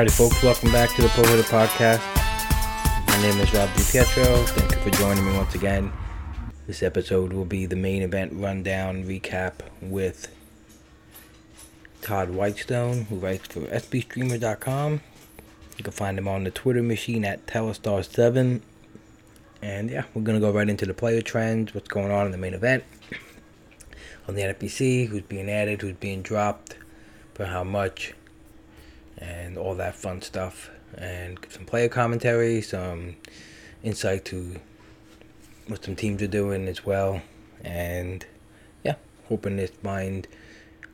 Alrighty, folks, welcome back to the Hitter Podcast. My name is Rob DiPietro. Thank you for joining me once again. This episode will be the main event rundown recap with Todd Whitestone, who writes for SPStreamer.com. You can find him on the Twitter machine at Telestar7. And yeah, we're going to go right into the player trends, what's going on in the main event, on the NFBC, who's being added, who's being dropped, for how much and all that fun stuff, and some player commentary, some insight to what some teams are doing as well, and yeah, hoping to find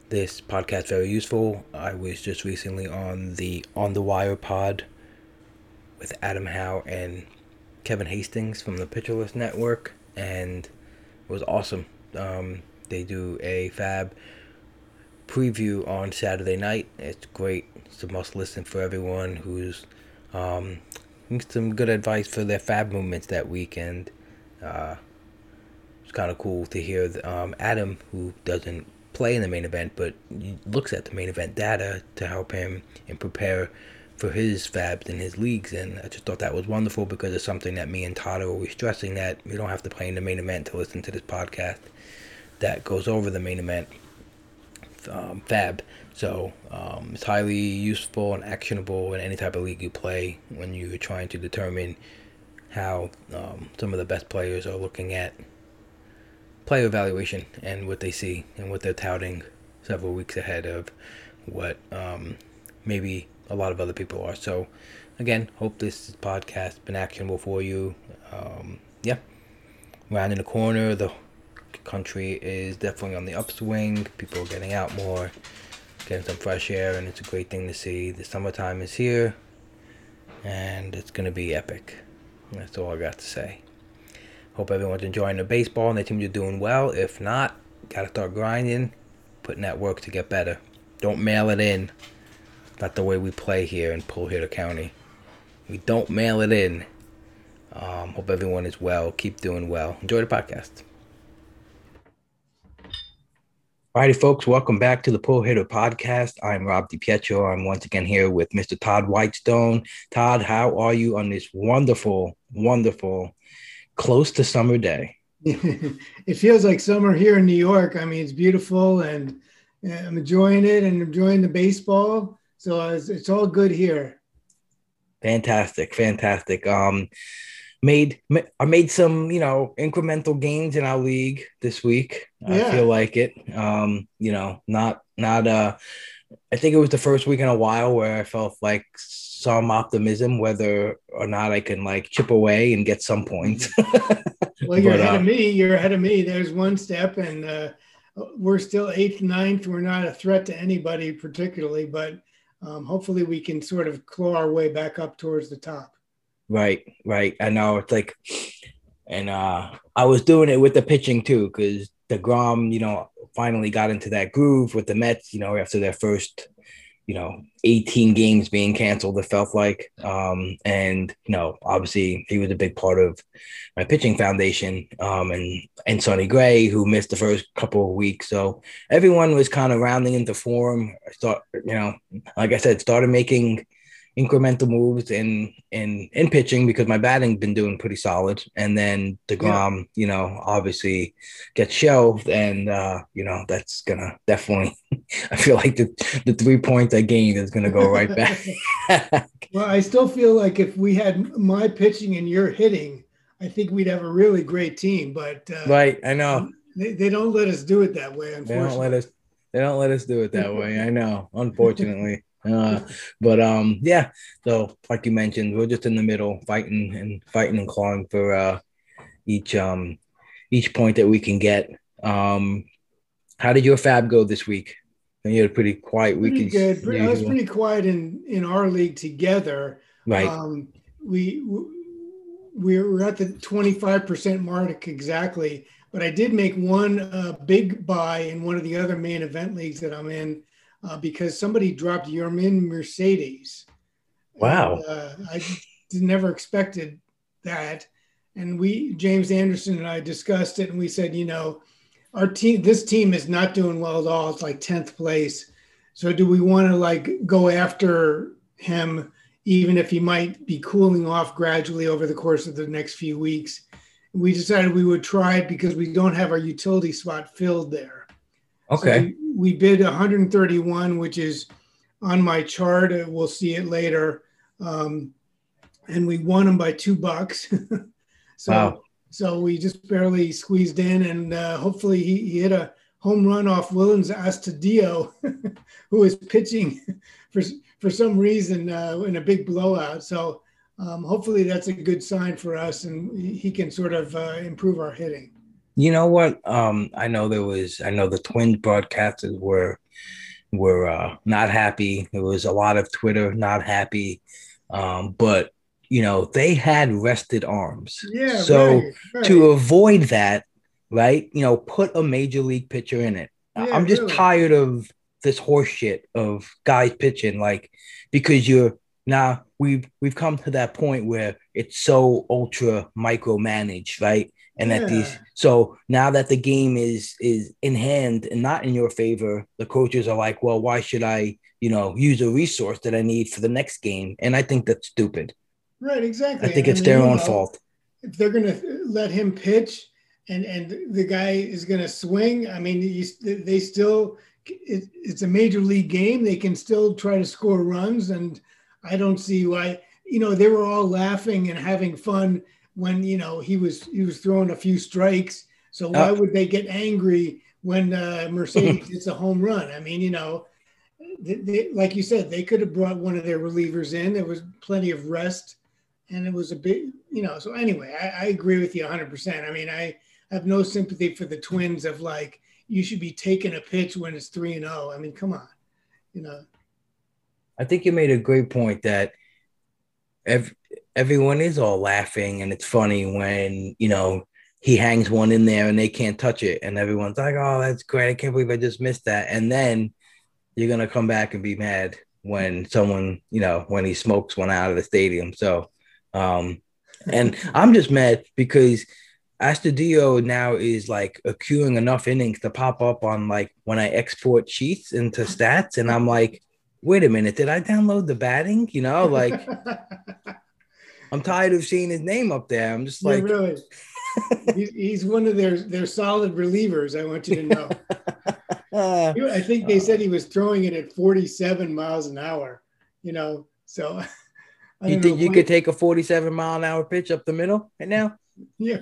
this podcast very useful. I was just recently on the On the Wire pod with Adam Howe and Kevin Hastings from the Pitcher List Network, and it was awesome. Um, they do a FAAB preview on Saturday night. It's great. It's must listen for everyone who's um, some good advice for their FAAB movements that weekend. Uh, it's kind of cool to hear um, Adam, who doesn't play in the main event, but looks at the main event data to help him and prepare for his FAABs and his leagues. And I just thought that was wonderful because it's something that me and Todd are always stressing that we don't have to play in the main event to listen to this podcast that goes over the main event um, FAAB. So um, it's highly useful and actionable in any type of league you play when you're trying to determine how um, some of the best players are looking at player evaluation and what they see and what they're touting several weeks ahead of what um, maybe a lot of other people are. So again, hope this podcast been actionable for you. Um, yeah, rounding the corner, the country is definitely on the upswing. People are getting out more, getting some fresh air, and it's a great thing to see. The summertime is here, and it's going to be epic. That's all I got to say. Hope everyone's enjoying the baseball and the teams are doing well. If not, gotta start grinding, putting that work to get better. Don't mail it in. Not the way we play here in Pull Hitter County. We don't mail it in. Um, hope everyone is well. Keep doing well. Enjoy the podcast. Alrighty, folks, welcome back to the Pull Hitter Podcast. I'm Rob DiPietro. I'm once again here with Mr. Todd Whitestone. Todd, how are you on this wonderful, wonderful, close to summer day? it feels like summer here in New York. I mean, it's beautiful and I'm enjoying it and enjoying the baseball. So it's, it's all good here. Fantastic, fantastic. Um, made I made some you know incremental gains in our league this week. Yeah. I feel like it. Um, you know, not not uh I think it was the first week in a while where I felt like some optimism whether or not I can like chip away and get some points. well, you're but, ahead uh, of me. You're ahead of me. There's one step, and uh, we're still eighth, ninth. We're not a threat to anybody particularly, but um, hopefully we can sort of claw our way back up towards the top. Right, right. I know it's like, and uh, I was doing it with the pitching too, because deGrom, you know, finally got into that groove with the Mets. You know, after their first, you know, 18 games being canceled, it felt like. Um, and you know, obviously, he was a big part of my pitching foundation. Um, and and Sonny Gray, who missed the first couple of weeks, so everyone was kind of rounding into form. I thought, you know, like I said, started making incremental moves in in in pitching because my batting's been doing pretty solid, and then deGrom, yeah. you know, obviously gets shelved, and uh, you know that's gonna definitely. I feel like the the three points I gained is gonna go right back. well, I still feel like if we had my pitching and your hitting, I think we'd have a really great team. But uh, right, I know. They, they don't let us do it that way. Unfortunately, they don't let us. They don't let us do it that way. I know, unfortunately. Uh, but um, yeah. So, like you mentioned, we're just in the middle, fighting and fighting and clawing for uh, each um, each point that we can get. Um, how did your FAAB go this week? And You had a pretty quiet week. Pretty good. Pretty, I was pretty quiet in in our league together. Right. Um, we we were at the twenty five percent mark exactly, but I did make one uh, big buy in one of the other main event leagues that I'm in uh, because somebody dropped Yermin Mercedes. Wow. And, uh, I never expected that. And we, James Anderson and I discussed it and we said, you know, our team, this team is not doing well at all. It's like 10th place. So do we want to like go after him, even if he might be cooling off gradually over the course of the next few weeks? We decided we would try it because we don't have our utility spot filled there. Okay. So we, we bid 131, which is on my chart. Uh, we'll see it later. Um, and we won them by two bucks. so, wow. so we just barely squeezed in, and uh, hopefully he, he, hit a home run off Willians Astudillo, who is pitching for for some reason uh, in a big blowout. So um, hopefully that's a good sign for us, and he can sort of uh, improve our hitting. You know what? Um, I know there was. I know the Twins broadcasters were were uh, not happy. There was a lot of Twitter not happy, um, but you know they had rested arms. Yeah. So right, right. to avoid that, right? You know, put a major league pitcher in it. Yeah, I'm just really. tired of this horse shit of guys pitching like because you're now we've we've come to that point where it's so ultra micromanaged, right? And that these so now that the game is is in hand and not in your favor the coaches are like well why should i you know use a resource that i need for the next game and i think that's stupid Right. Exactly. i think And it's their own know, fault if they're going to let him pitch and and the guy is going to swing i mean you, they still it, it's a major league game they can still try to score runs and i don't see why you know they were all laughing and having fun when you know he was he was throwing a few strikes so why would they get angry when uh, mercedes hits a home run i mean you know they, they, like you said they could have brought one of their relievers in there was plenty of rest and it was a bit, you know. So anyway, I, I agree with you 100. percent I mean, I have no sympathy for the Twins of like you should be taking a pitch when it's three and zero. I mean, come on, you know. i think you made a great point that everyone is all laughing and it's funny when you know he hangs one in there and they can't touch it and everyone's like oh that's great. I can't believe i just missed that. And then you're gonna come back and be mad when someone you know when he smokes one out of the stadium. So um and i'm just mad because Astudillo now is like accruing enough innings to pop up on like when I export sheets into stats, and I'm like, wait a minute, did I download the batting? You know, like I'm tired of seeing his name up there. I'm just Yeah, like, really. he's, he's one of their their solid relievers. I want you to know. uh, I think they said he was throwing it at 47 miles an hour. You know, so. I you think you could take a 47 mile an hour pitch up the middle right now? Yeah,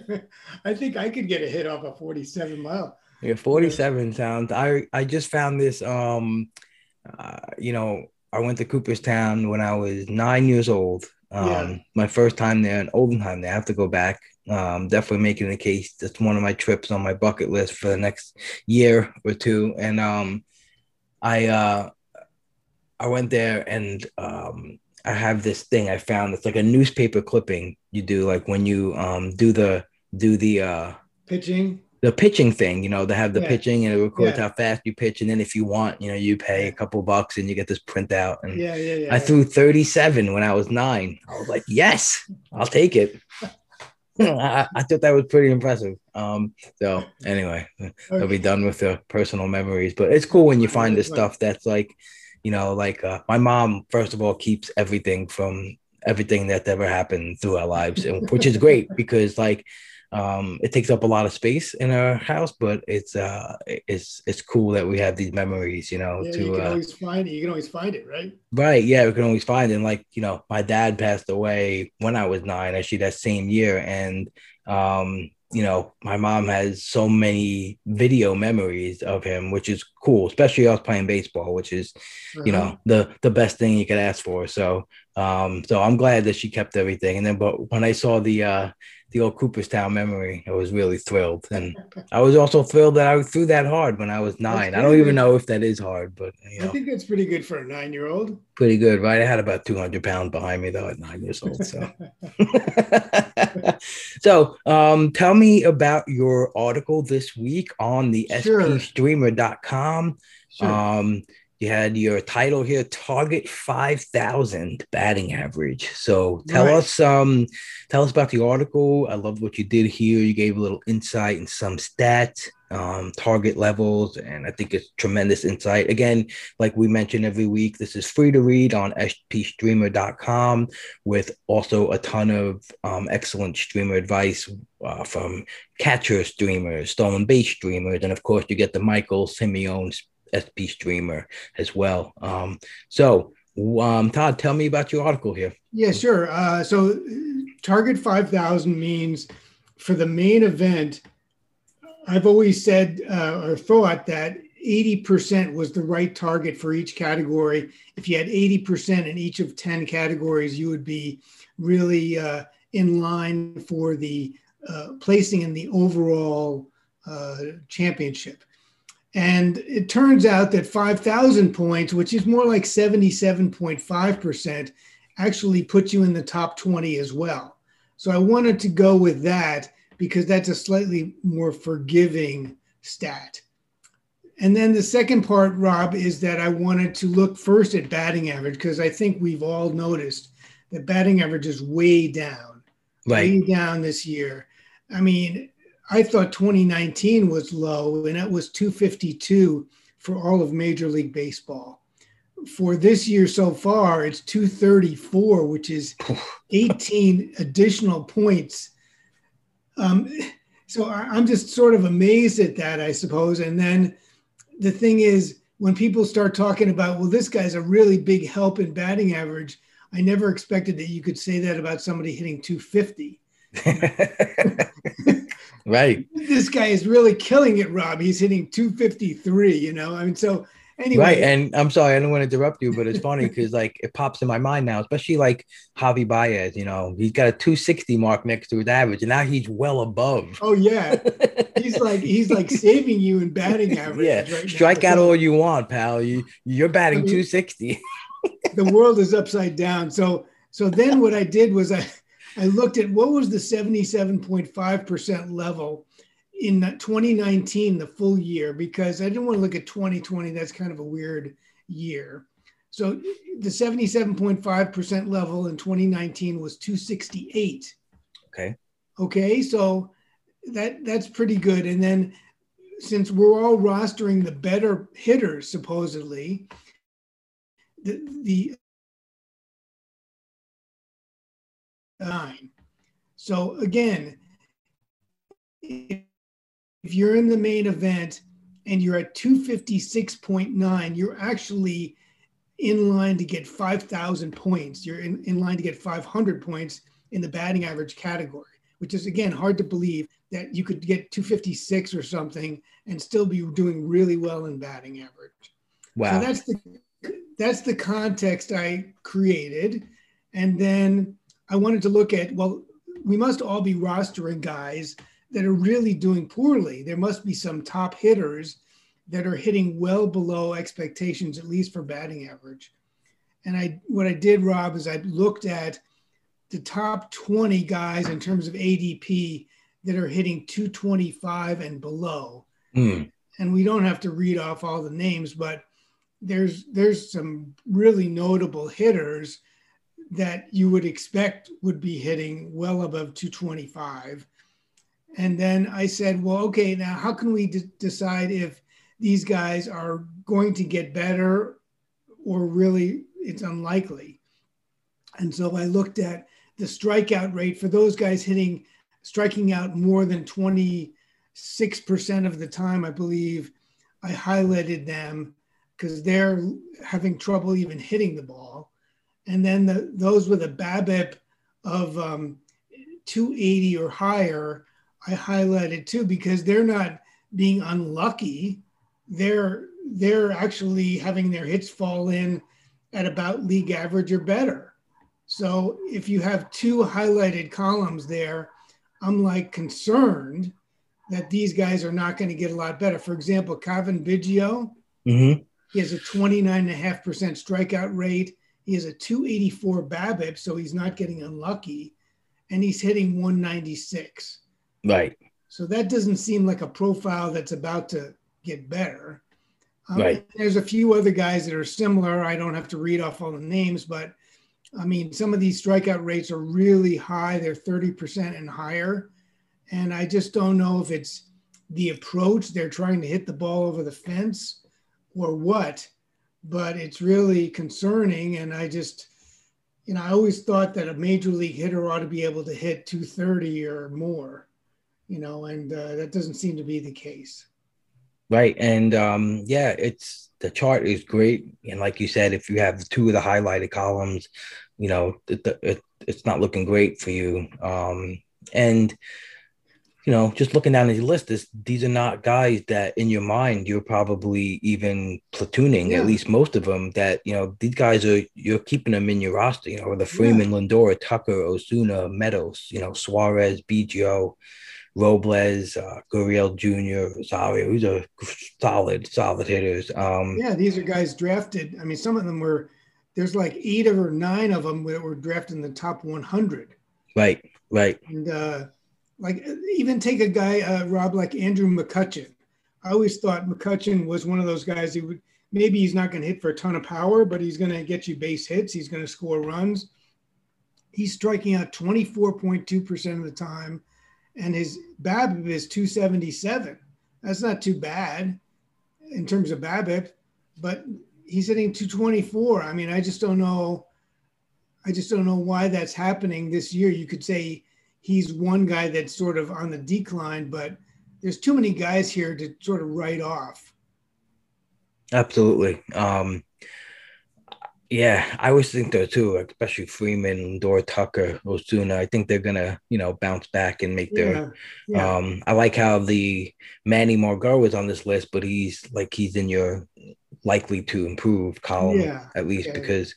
I think I could get a hit off a 47 mile. Yeah, 47 sounds. I I just found this um uh, you know, I went to Cooperstown when I was 9 years old. Um Yeah. my first time there in olden time there. Have to go back. Um definitely making the case that's one of my trips on my bucket list for the next year or two and um I uh I went there and um I have this thing I found. It's like a newspaper clipping you do like when you um do the do the uh Pitching. The pitching thing, you know, they have the Yeah. pitching and it records Yeah. how fast you pitch. And then if you want, you know, you pay a couple bucks and you get this printout. And Yeah, yeah, yeah. I threw 37 when I was nine. I was like, yes, I'll take it. I, I thought that was pretty impressive. Um, so anyway, I'll be done with the personal memories, but it's cool when you find this stuff that's like, you know, like uh, my mom, first of all, keeps everything from everything that's ever happened through our lives, and, which is great because like um, it takes up a lot of space in our house, but it's uh, it's it's cool that we have these memories, you know, Yeah, you can uh, always find it. You can always find it, right? Right. Yeah, we can always find it. And like, you know, my dad passed away when I was nine, actually that same year. And um, you know, my mom has so many video memories of him, which is cool, especially us playing baseball, which is, uh-huh. you know, the the best thing you could ask for. So, um, so I'm glad that she kept everything. And then, but when I saw the uh, the old Cooperstown memory, I was really thrilled, and I was also thrilled that I threw that hard when I was nine. I don't even know if that is hard, but you know, I think that's pretty good for a nine-year-old. Pretty good, right? I had about 200 pounds behind me though at nine years old. So, so um, tell me about your article this week on the sure. spstreamer.com. Sure. Um, you had your title here target 5000 batting average. So tell right. us um tell us about the article. I love what you did here. You gave a little insight and some stats um, target levels and i think it's tremendous insight. Again like we mentioned every week this is free to read on spstreamer.com with also a ton of um, excellent streamer advice uh, from catcher streamers stolen base streamers and of course you get the michael simeone SP streamer as well. Um, so, um, Todd, tell me about your article here. Yeah, sure. Uh, so, target 5,000 means for the main event, I've always said uh, or thought that 80% was the right target for each category. If you had 80% in each of 10 categories, you would be really uh, in line for the uh, placing in the overall uh, championship. And it turns out that 5,000 points, which is more like 77.5%, actually puts you in the top 20 as well. So I wanted to go with that because that's a slightly more forgiving stat. And then the second part, Rob, is that I wanted to look first at batting average because I think we've all noticed that batting average is way down, right. way down this year. I mean, I thought 2019 was low, and it was 252 for all of Major League Baseball. For this year so far, it's 234, which is 18 additional points. Um, so I'm just sort of amazed at that, I suppose. And then the thing is, when people start talking about, well, this guy's a really big help in batting average, I never expected that you could say that about somebody hitting 250. right. This guy is really killing it, Rob. He's hitting 253, you know. I mean, so anyway. Right. And I'm sorry, I don't want to interrupt you, but it's funny because like it pops in my mind now, especially like Javi Baez, you know, he's got a 260 mark next to his average, and now he's well above. Oh, yeah. he's like he's like saving you in batting average. Yeah. Right Strike now. out all you want, pal. You you're batting I mean, 260. the world is upside down. So so then what I did was I I looked at what was the 77.5% level in 2019, the full year, because I didn't want to look at 2020. That's kind of a weird year. So the 77.5% level in 2019 was 268. Okay. Okay. So that that's pretty good. And then since we're all rostering the better hitters, supposedly, the, the nine. So again, if you're in the main event and you're at 256.9, you're actually in line to get 5,000 points. You're in, in line to get 500 points in the batting average category, which is again hard to believe that you could get 256 or something and still be doing really well in batting average. Wow. So that's the that's the context I created. And then I wanted to look at, well, we must all be rostering guys that are really doing poorly. There must be some top hitters that are hitting well below expectations, at least for batting average. And I, what I did, Rob, is I looked at the top 20 guys in terms of ADP that are hitting 225 and below. Mm. And we don't have to read off all the names, but there's there's some really notable hitters that you would expect would be hitting well above 225. And then I said, well, okay, now how can we d- decide if these guys are going to get better or really it's unlikely? And so I looked at the strikeout rate for those guys hitting, striking out more than 26% of the time, I believe. I highlighted them because they're having trouble even hitting the ball and then the, those with a BABIP of um, 280 or higher, I highlighted too because they're not being unlucky. They're they're actually having their hits fall in at about league average or better. So if you have two highlighted columns there, I'm like concerned that these guys are not going to get a lot better. For example, Cavan Biggio, mm-hmm. he has a 29.5% strikeout rate. He has a 284 BABIP, so he's not getting unlucky, and he's hitting 196. Right. So that doesn't seem like a profile that's about to get better. Um, right. There's a few other guys that are similar. I don't have to read off all the names, but I mean, some of these strikeout rates are really high. They're 30% and higher. And I just don't know if it's the approach they're trying to hit the ball over the fence or what, but it's really concerning. And I just, you know, I always thought that a major league hitter ought to be able to hit 230 or more, you know, and uh, that doesn't seem to be the case. Right. And um, yeah, it's the chart is great. And like you said, if you have two of the highlighted columns, you know, it, it, it's not looking great for you. Um, and, you know, just looking down at your list, this, these are not guys that in your mind you're probably even platooning, yeah. at least most of them. That you know, these guys are you're keeping them in your roster. You know, the Freeman, yeah. Lindor, Tucker, Osuna, Meadows, you know, Suarez, Biggio, Robles, uh, Gurriel Jr., Rosario. These are solid, solid hitters. Um, yeah, these are guys drafted. I mean, some of them were. There's like eight or nine of them that were drafted in the top 100. Right, right. And uh, like even take a guy, uh, Rob, like Andrew McCutchen. I always thought McCutchen was one of those guys who would maybe he's not going to hit for a ton of power, but he's going to get you base hits. He's going to score runs. He's striking out 24.2% of the time, and his BABIP is 277. That's not too bad in terms of BABIP, but he's hitting 224. I mean, I just don't know. I just don't know why that's happening this year. You could say he's one guy that's sort of on the decline, but there's too many guys here to sort of write off. Absolutely. Um, yeah, I always think though too, especially Freeman, Dora Tucker, Osuna. I think they're gonna, you know, bounce back and make their. Yeah, yeah. Um, I like how the Manny Margot was on this list, but he's like he's in your likely to improve column yeah, at least because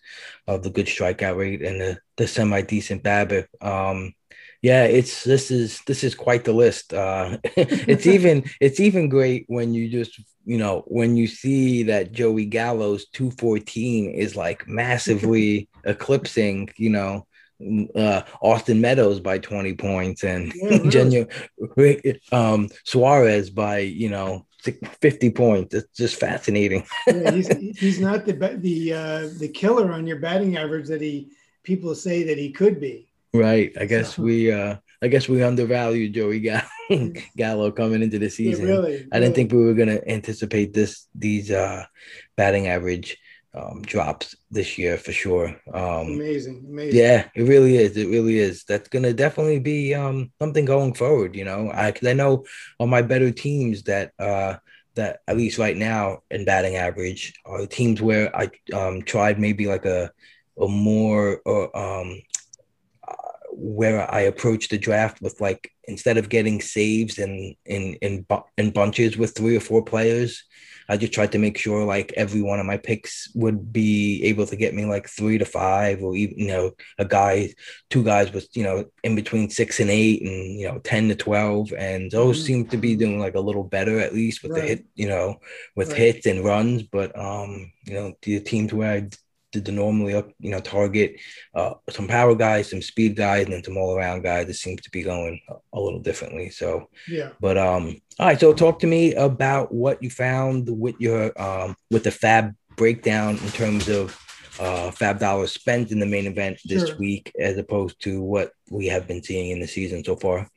of the good strikeout rate and the, the semi decent BABIP. Um, yeah it's this is this is quite the list uh it's even it's even great when you just you know when you see that joey gallo's 214 is like massively eclipsing you know uh, Austin Meadows by 20 points and yeah, um, Suarez by, you know, 50 points. It's just fascinating. yeah, he's, he's not the, the, uh, the killer on your batting average that he, people say that he could be. Right. I guess so. we uh I guess we undervalued Joey Gallo, Gallo coming into the season. Yeah, really, really. I didn't think we were gonna anticipate this these uh batting average um drops this year for sure. Um amazing, amazing. Yeah, it really is. It really is. That's gonna definitely be um something going forward, you know. I cause I know on my better teams that uh that at least right now in batting average are teams where I um tried maybe like a a more or um where I approach the draft with like instead of getting saves in in in in bunches with three or four players, I just tried to make sure like every one of my picks would be able to get me like three to five, or even you know a guy, two guys was you know in between six and eight, and you know ten to twelve, and those mm-hmm. seem to be doing like a little better at least with right. the hit, you know, with right. hits and runs. But um, you know, the teams where I to normally up, you know target uh, some power guys, some speed guys, and then some all around guys. It seems to be going a, little differently. So yeah. But um, all right. So talk to me about what you found with your um with the FAAB breakdown in terms of uh FAAB dollars spent in the main event this sure. week as opposed to what we have been seeing in the season so far.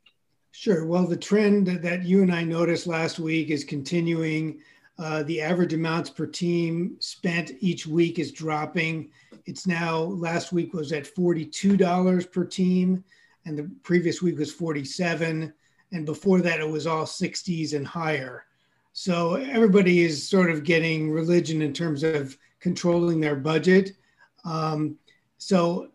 Sure. Well, the trend that you and I noticed last week is continuing. Uh, the average amounts per team spent each week is dropping. It's now, last week was at $42 per team, and the previous week was 47. And before that, it was all 60s and higher. So everybody is sort of getting religion in terms of controlling their budget. Um, so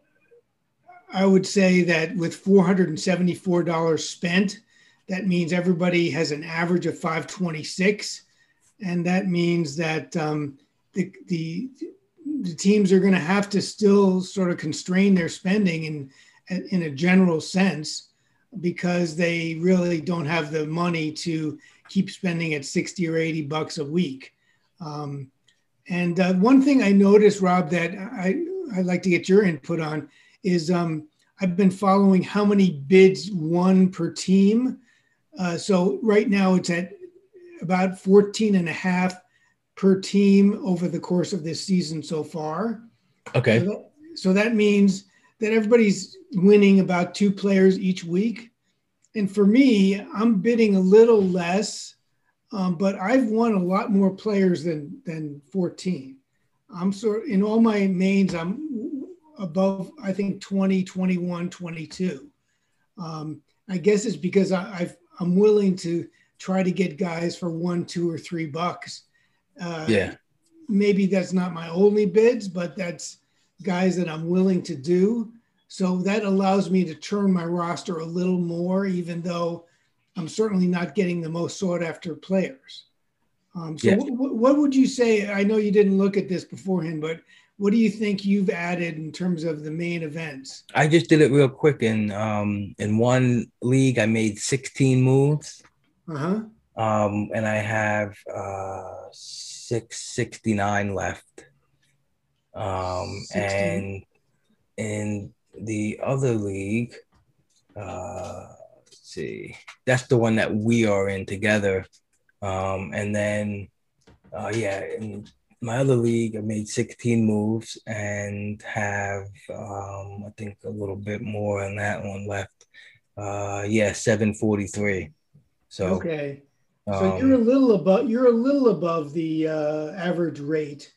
I would say that with $474 spent, that means everybody has an average of 526, and that means that um, the, the the teams are going to have to still sort of constrain their spending in in a general sense because they really don't have the money to keep spending at 60 or 80 bucks a week. Um, and uh, one thing I noticed, Rob, that I, I'd like to get your input on is um, I've been following how many bids won per team. Uh, so right now it's at about 14 and a half per team over the course of this season so far. Okay. So that, so that means that everybody's winning about two players each week. And for me, I'm bidding a little less, um, but I've won a lot more players than than 14. I'm sort in all my mains, I'm above, I think 20, 21, 22. Um, I guess it's because I, I've, I'm willing to try to get guys for one, two, or three bucks. Uh, yeah. Maybe that's not my only bids, but that's guys that I'm willing to do. So that allows me to turn my roster a little more, even though I'm certainly not getting the most sought after players. Um, so, yeah. what, what would you say? I know you didn't look at this beforehand, but what do you think you've added in terms of the main events? I just did it real quick. In um, in one league, I made 16 moves. Uh huh. Um, and I have uh, 669 left. Um, 16. and in the other league, uh, let's see, that's the one that we are in together. Um, and then, uh, yeah, in my other league, I made 16 moves and have, um, I think, a little bit more on that one left. Uh, yeah, 743. So, okay. So um, you're a little above you're a little above the uh, average rate.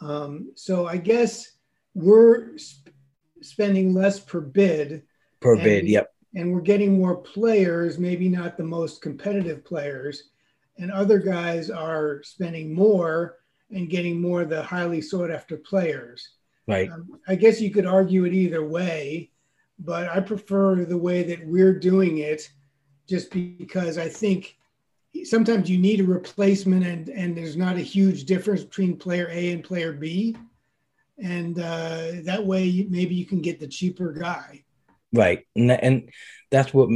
Um, so I guess we're sp- spending less per bid. Per and, bid, yep. And we're getting more players, maybe not the most competitive players, and other guys are spending more and getting more of the highly sought after players. Right. Um, I guess you could argue it either way, but I prefer the way that we're doing it, just because I think sometimes you need a replacement and and there's not a huge difference between player A and player B. And uh, that way maybe you can get the cheaper guy. Right. And, and that's what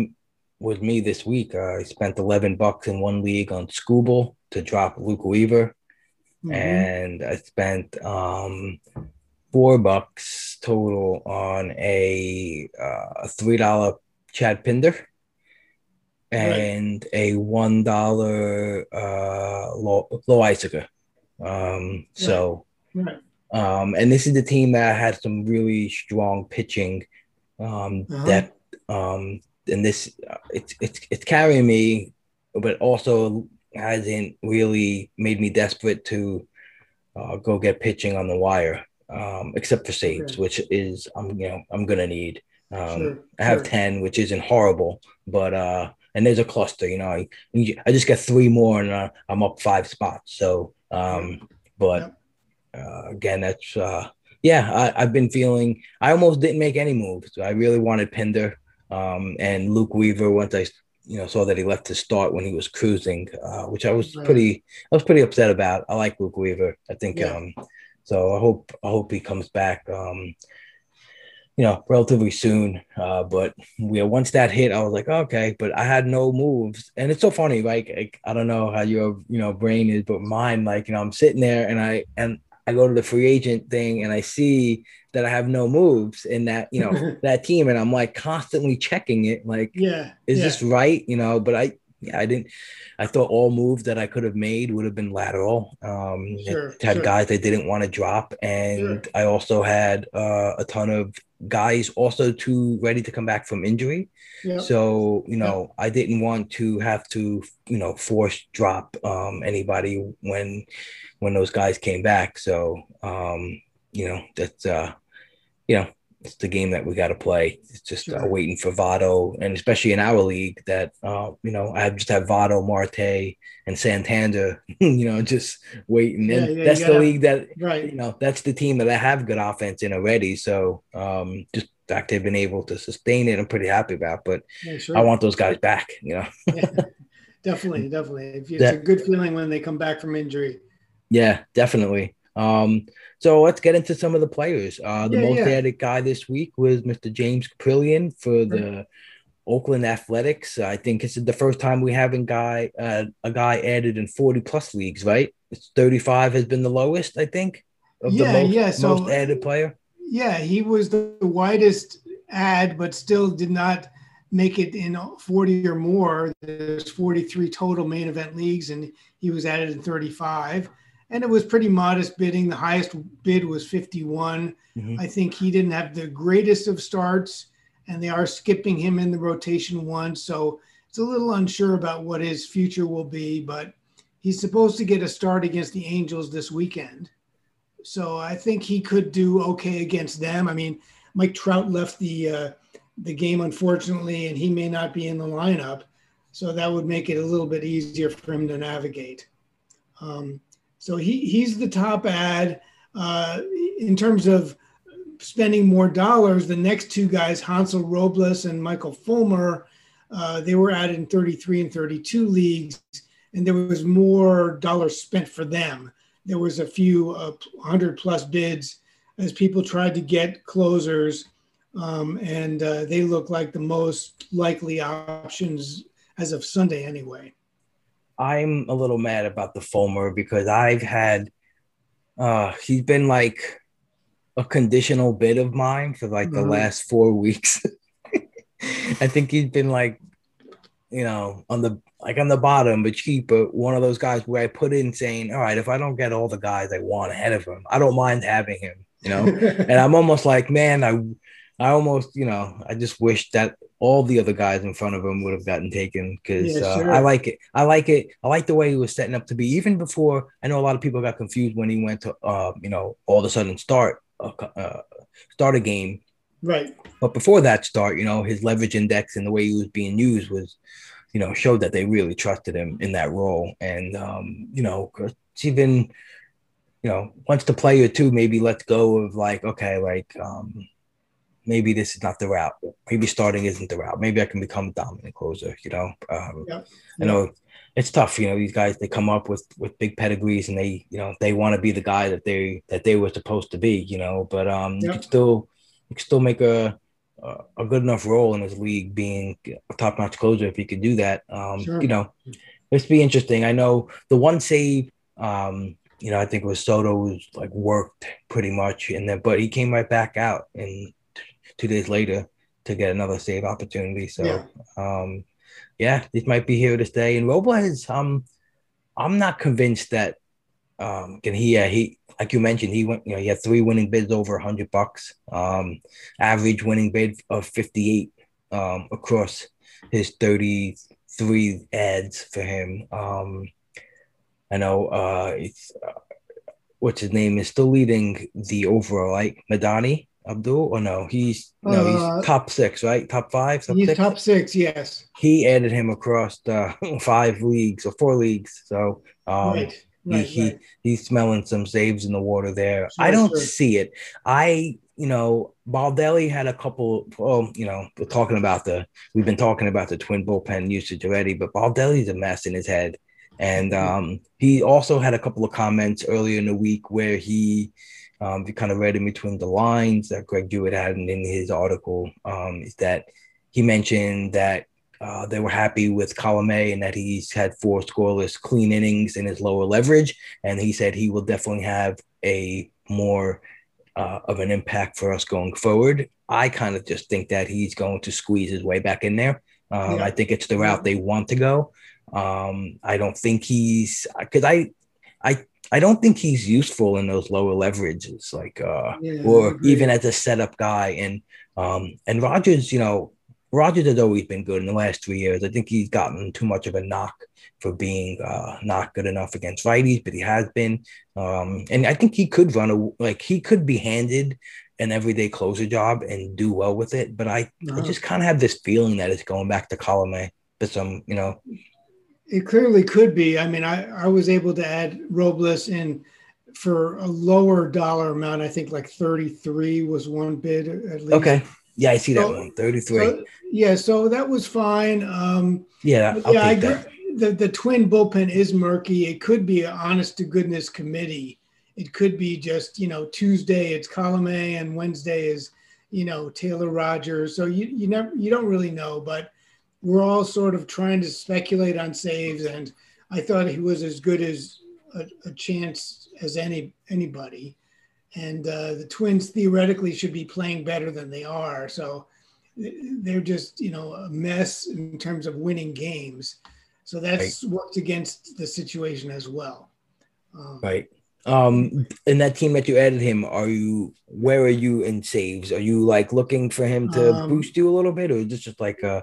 was me this week. Uh, I spent 11 bucks in one league on Skubal to drop Luke Weaver. Mm-hmm. and I spent um, four bucks total on a uh, three dollar Chad Pinder and right. a one dollar uh low Loaisiga. Um so right. um and this is the team that had some really strong pitching um uh-huh. that um and this it's it's it's carrying me but also hasn't really made me desperate to uh, go get pitching on the wire um except for saves okay. which is I'm you know I'm gonna need um sure. I have sure. 10 which isn't horrible but uh and there's a cluster. You know, I I just get three more and uh, I'm up five spots. So, um, but uh, again, that's uh, yeah. I, I've been feeling. I almost didn't make any moves. I really wanted Pinder um, and Luke Weaver once I you know saw that he left to start when he was cruising, uh, which I was pretty I was pretty upset about. I like Luke Weaver. I think yeah. um, so. I hope I hope he comes back. Um, you know, relatively soon. Uh, but know, once that hit, I was like, okay, but I had no moves. And it's so funny, like, like, I don't know how your, you know, brain is, but mine, like, you know, I'm sitting there and I, and I go to the free agent thing and I see that I have no moves in that, you know, that team. And I'm like constantly checking it. Like, yeah, is yeah. this right? You know, but I, yeah, I didn't. I thought all moves that I could have made would have been lateral. Um, sure, had sure. guys I didn't want to drop, and sure. I also had uh, a ton of guys also too ready to come back from injury. Yeah. So you know, yeah. I didn't want to have to you know force drop um, anybody when when those guys came back. So um, you know that's uh, you know it's the game that we got to play. It's just uh, sure. uh, waiting for Votto, and especially in our league, that uh, you know I just have Votto, Marte, and Santander. you know, just waiting. Yeah, and yeah, that's the league that right. You know, that's the team that I have good offense in already. So um, just fact they've been able to sustain it, I'm pretty happy about. But yeah, sure. I want those guys back, you know. definitely, definitely. It's that, a good feeling when they come back from injury. Yeah, definitely. Um, so let's get into some of the players. Uh, the yeah, most added guy this week was Mr. James Kaprielian for the Oakland Athletics. I think is the first time we haven't guy uh, a guy added in 40 plus leagues, right? It's 35 has been the lowest, I think, of yeah, the most, yeah. So, most added player. Yeah, he was the widest ad, but still did not make it in 40 or more. There's 43 total main event leagues, and he was added in 35. And it was pretty modest bidding. The highest bid was 51. Mm-hmm. I think he didn't have the greatest of starts and they are skipping him in the rotation one. So it's a little unsure about what his future will be, but he's supposed to get a start against the Angels this weekend. So I think he could do okay against them. I mean, Mike Trout left the uh, the game unfortunately, and he may not be in the lineup, so that would make it a little bit easier for him to navigate. Um, so he he's the top ad uh, in terms of spending more dollars, the next two guys, Hansel Robles and Michael Fulmer, uh, they were added in 33 and 32 leagues, and there was more dollars spent for them. There was a few uh, 100 plus bids as people tried to get closers, um, and uh, they look like the most likely options as of Sunday anyway. I'm a little mad about the Fulmer because I've had, uh, he's been like a conditional bid of mine for like the mm-hmm. last four weeks. I think he's been like, you know, on the like on the bottom, but cheap, but one of those guys where I put in saying, all right, if I don't get all the guys I want ahead of him, I don't mind having him, you know. and I'm almost like, man, I I almost, you know, I just wish that all the other guys in front of him would have gotten taken because yeah, uh, I like it. I like it. I like the way he was setting up to be. Even before, I know a lot of people got confused when he went to, uh, you know, all of a sudden start a, uh, start a game. Right. But before that start, you know, his leverage index and the way he was being used was, you know, showed that they really trusted him in that role. And, um, you know, even, you know, once the player too maybe lets go of like, okay, like, um, maybe this is not the route. Maybe starting isn't the route. Maybe I can become a dominant closer, you know. Um, yeah. I know it's tough. You know, these guys they come up with with big pedigrees and they you know they want to be the guy that they that they were supposed to be. You know, but um, yep. you can still you can still make a a good enough role in this league being a top notch closer if you could do that. Um, sure. You know, it's be interesting. I know the one save. Um, you know, I think it was Soto was like worked pretty much, and then but he came right back out and two days later to get another save opportunity. So, yeah. um, yeah, this might be here to stay. And Robles, um, I'm not convinced that um can he uh, he like you mentioned he went you know he had three winning bids over 100 bucks um average winning bid of 58 um across his 33 ads for him um i know uh it's uh, what's his name is still leading the overall like madani Abdul or no? He's no, he's uh, top six, right? Top five. Top he's six? top six. Yes. He added him across the five leagues or four leagues. So um, right. Right, he, right. he he's smelling some saves in the water there. Sure, I don't sure. see it. I you know Baldelli had a couple. Well, you know we're talking about the we've been talking about the twin bullpen usage already, but Baldelli's a mess in his head, and mm-hmm. um, he also had a couple of comments earlier in the week where he um, if you kind of read in between the lines that Greg Jewett had in his article, um, is that he mentioned that uh, they were happy with Colomé and that he's had four scoreless clean innings in his lower leverage. And he said he will definitely have a more uh, of an impact for us going forward. I kind of just think that he's going to squeeze his way back in there. Um, yeah. I think it's the route they want to go. Um, I don't think he's because I, I I don't think he's useful in those lower leverages, like uh, yeah, or even as a setup guy. And um, and Rogers, you know, Rogers has always been good in the last three years. I think he's gotten too much of a knock for being uh, not good enough against righties, but he has been. Um, and I think he could run a like he could be handed an everyday closer job and do well with it. But I, uh-huh. I just kind of have this feeling that it's going back to Colomé for some, you know, it clearly could be. I mean, I, I was able to add Robles in for a lower dollar amount. I think like 33 was one bid at least. Okay. Yeah, I see that one. 33. So, yeah, so that was fine. Um, yeah, I'll yeah, I that. The, the twin bullpen is murky. It could be an honest to goodness committee. It could be just, you know, Tuesday it's Colome and Wednesday is, you know, Taylor Rogers. So you, you never you don't really know, but we're all sort of trying to speculate on saves and I thought he was as good as a, a chance as any anybody and uh, the Twins theoretically should be playing better than they are. So they're just you know a mess in terms of winning games. So that's right. worked against the situation as well. Um, right. Um, in that team that you added him, are you where are you in saves? Are you like looking for him to um, boost you a little bit, or is this just like uh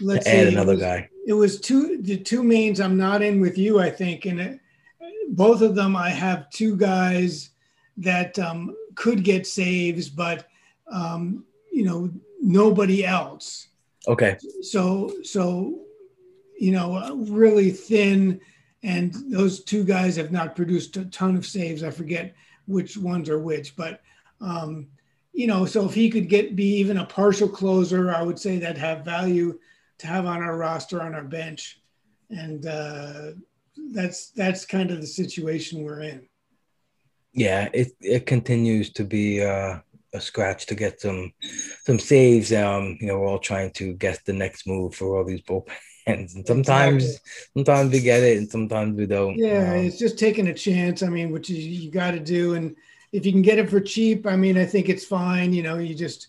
let's add another it was, guy? It was two the two mains I'm not in with you, I think, and it, both of them I have two guys that um, could get saves, but um, you know nobody else. Okay. So so you know really thin, and those two guys have not produced a ton of saves. I forget which ones are which, but um, you know so if he could get be even a partial closer, I would say that have value to have on our roster on our bench, and uh, that's that's kind of the situation we're in yeah, it it continues to be uh, a scratch to get some some saves. Um, you know, we're all trying to guess the next move for all these bullpens, and sometimes exactly. sometimes we get it, and sometimes we don't. Yeah, um, it's just taking a chance. I mean, which you, you got to do, and if you can get it for cheap, I mean, I think it's fine. You know, you just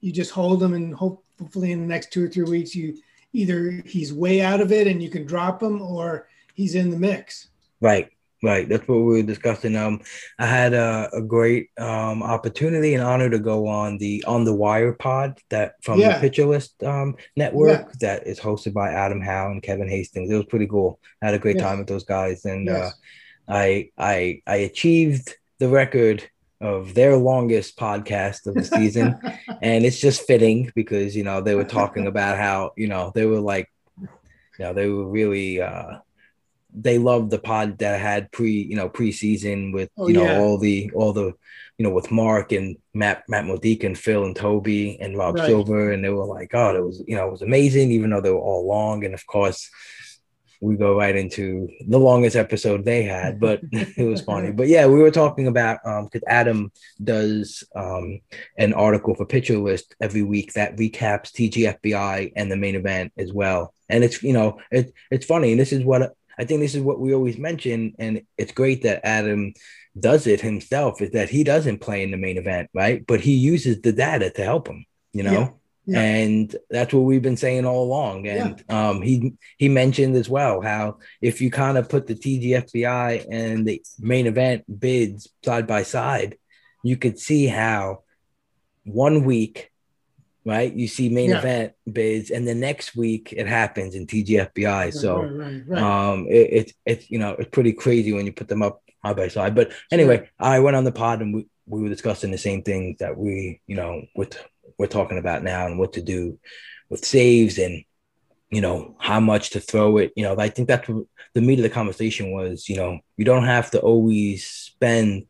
you just hold them, and hopefully in the next two or three weeks, you either he's way out of it and you can drop him, or he's in the mix. Right. Right, that's what we were discussing. Um, I had a, a great um, opportunity and honor to go on the on the Wire pod that from yeah. the Pitcher List um, network yeah. that is hosted by Adam Howe and Kevin Hastings. It was pretty cool. I had a great yes. time with those guys, and yes. uh, I I I achieved the record of their longest podcast of the season, and it's just fitting because you know they were talking about how you know they were like, you know, they were really. Uh, they loved the pod that I had pre, you know, preseason with, oh, you know, yeah. all the, all the, you know, with Mark and Matt, Matt Modica and Phil and Toby and Rob right. Silver. And they were like, oh, it was, you know, it was amazing, even though they were all long. And of course, we go right into the longest episode they had, but it was funny. But yeah, we were talking about um because Adam does um an article for Pitcher List every week that recaps TGFBI and the main event as well. And it's you know it, it's funny, and this is what I think this is what we always mention, and it's great that Adam does it himself. Is that he doesn't play in the main event, right? But he uses the data to help him. You know. Yeah. Yeah. And that's what we've been saying all along. And yeah. um, he he mentioned as well how if you kind of put the TGFBI and the main event bids side by side, you could see how one week right? You see main yeah. event bids, and the next week it happens in TGFBI. Right, so, right, right, um, it, it's you know it's pretty crazy when you put them up side by side. But anyway, sure. I went on the pod and we, we were discussing the same things that we you know with we're talking about now and what to do with saves and you know how much to throw it. You know, I think that's the meat of the conversation was. You know, you don't have to always spend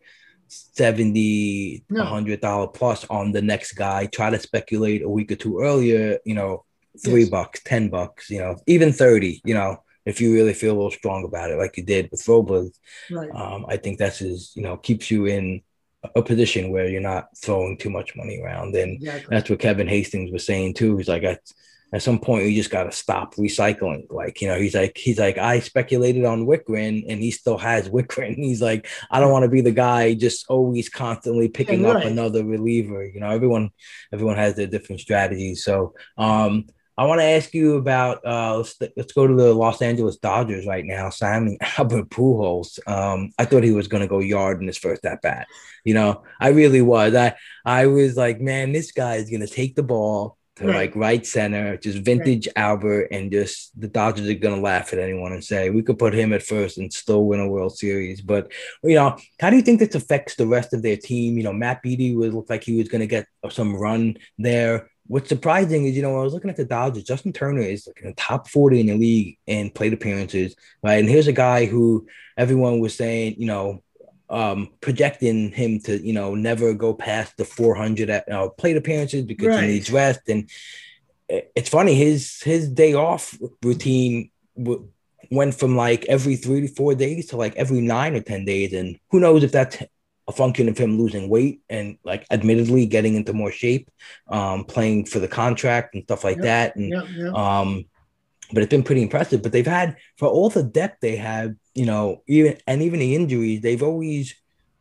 70 no. 100 dollar plus on the next guy try to speculate a week or two earlier you know three yes. bucks ten bucks you know even 30 you know if you really feel a little strong about it like you did with Robles right. um, i think that's is you know keeps you in a position where you're not throwing too much money around and exactly. that's what kevin hastings was saying too he's like I, at some point you just got to stop recycling. Like, you know, he's like, he's like, I speculated on Wittgren and he still has Wittgren. He's like, I don't want to be the guy just always constantly picking yeah, right. up another reliever. You know, everyone, everyone has their different strategies. So, um, I want to ask you about uh, let's, let's go to the Los Angeles Dodgers right now. Simon Albert Pujols. Um, I thought he was going to go yard in his first at bat. You know, I really was. I I was like, man, this guy is going to take the ball to right. like right center, just vintage right. Albert, and just the Dodgers are gonna laugh at anyone and say we could put him at first and still win a World Series. But you know, how do you think this affects the rest of their team? You know, Matt Beaty was looked like he was gonna get some run there. What's surprising is, you know, I was looking at the Dodgers. Justin Turner is like in the top 40 in the league in plate appearances, right? And here's a guy who everyone was saying, you know, um, projecting him to, you know, never go past the 400 at, uh, plate appearances because right. he needs rest. And it's funny, his his day off routine w- went from like every three to four days to like every nine or 10 days. And who knows if that's a function of him losing weight and like admittedly getting into more shape, um, playing for the contract and stuff like yep, that. And yep, yep. um, but it's been pretty impressive. But they've had for all the depth they have, you know, even and even the injuries, they've always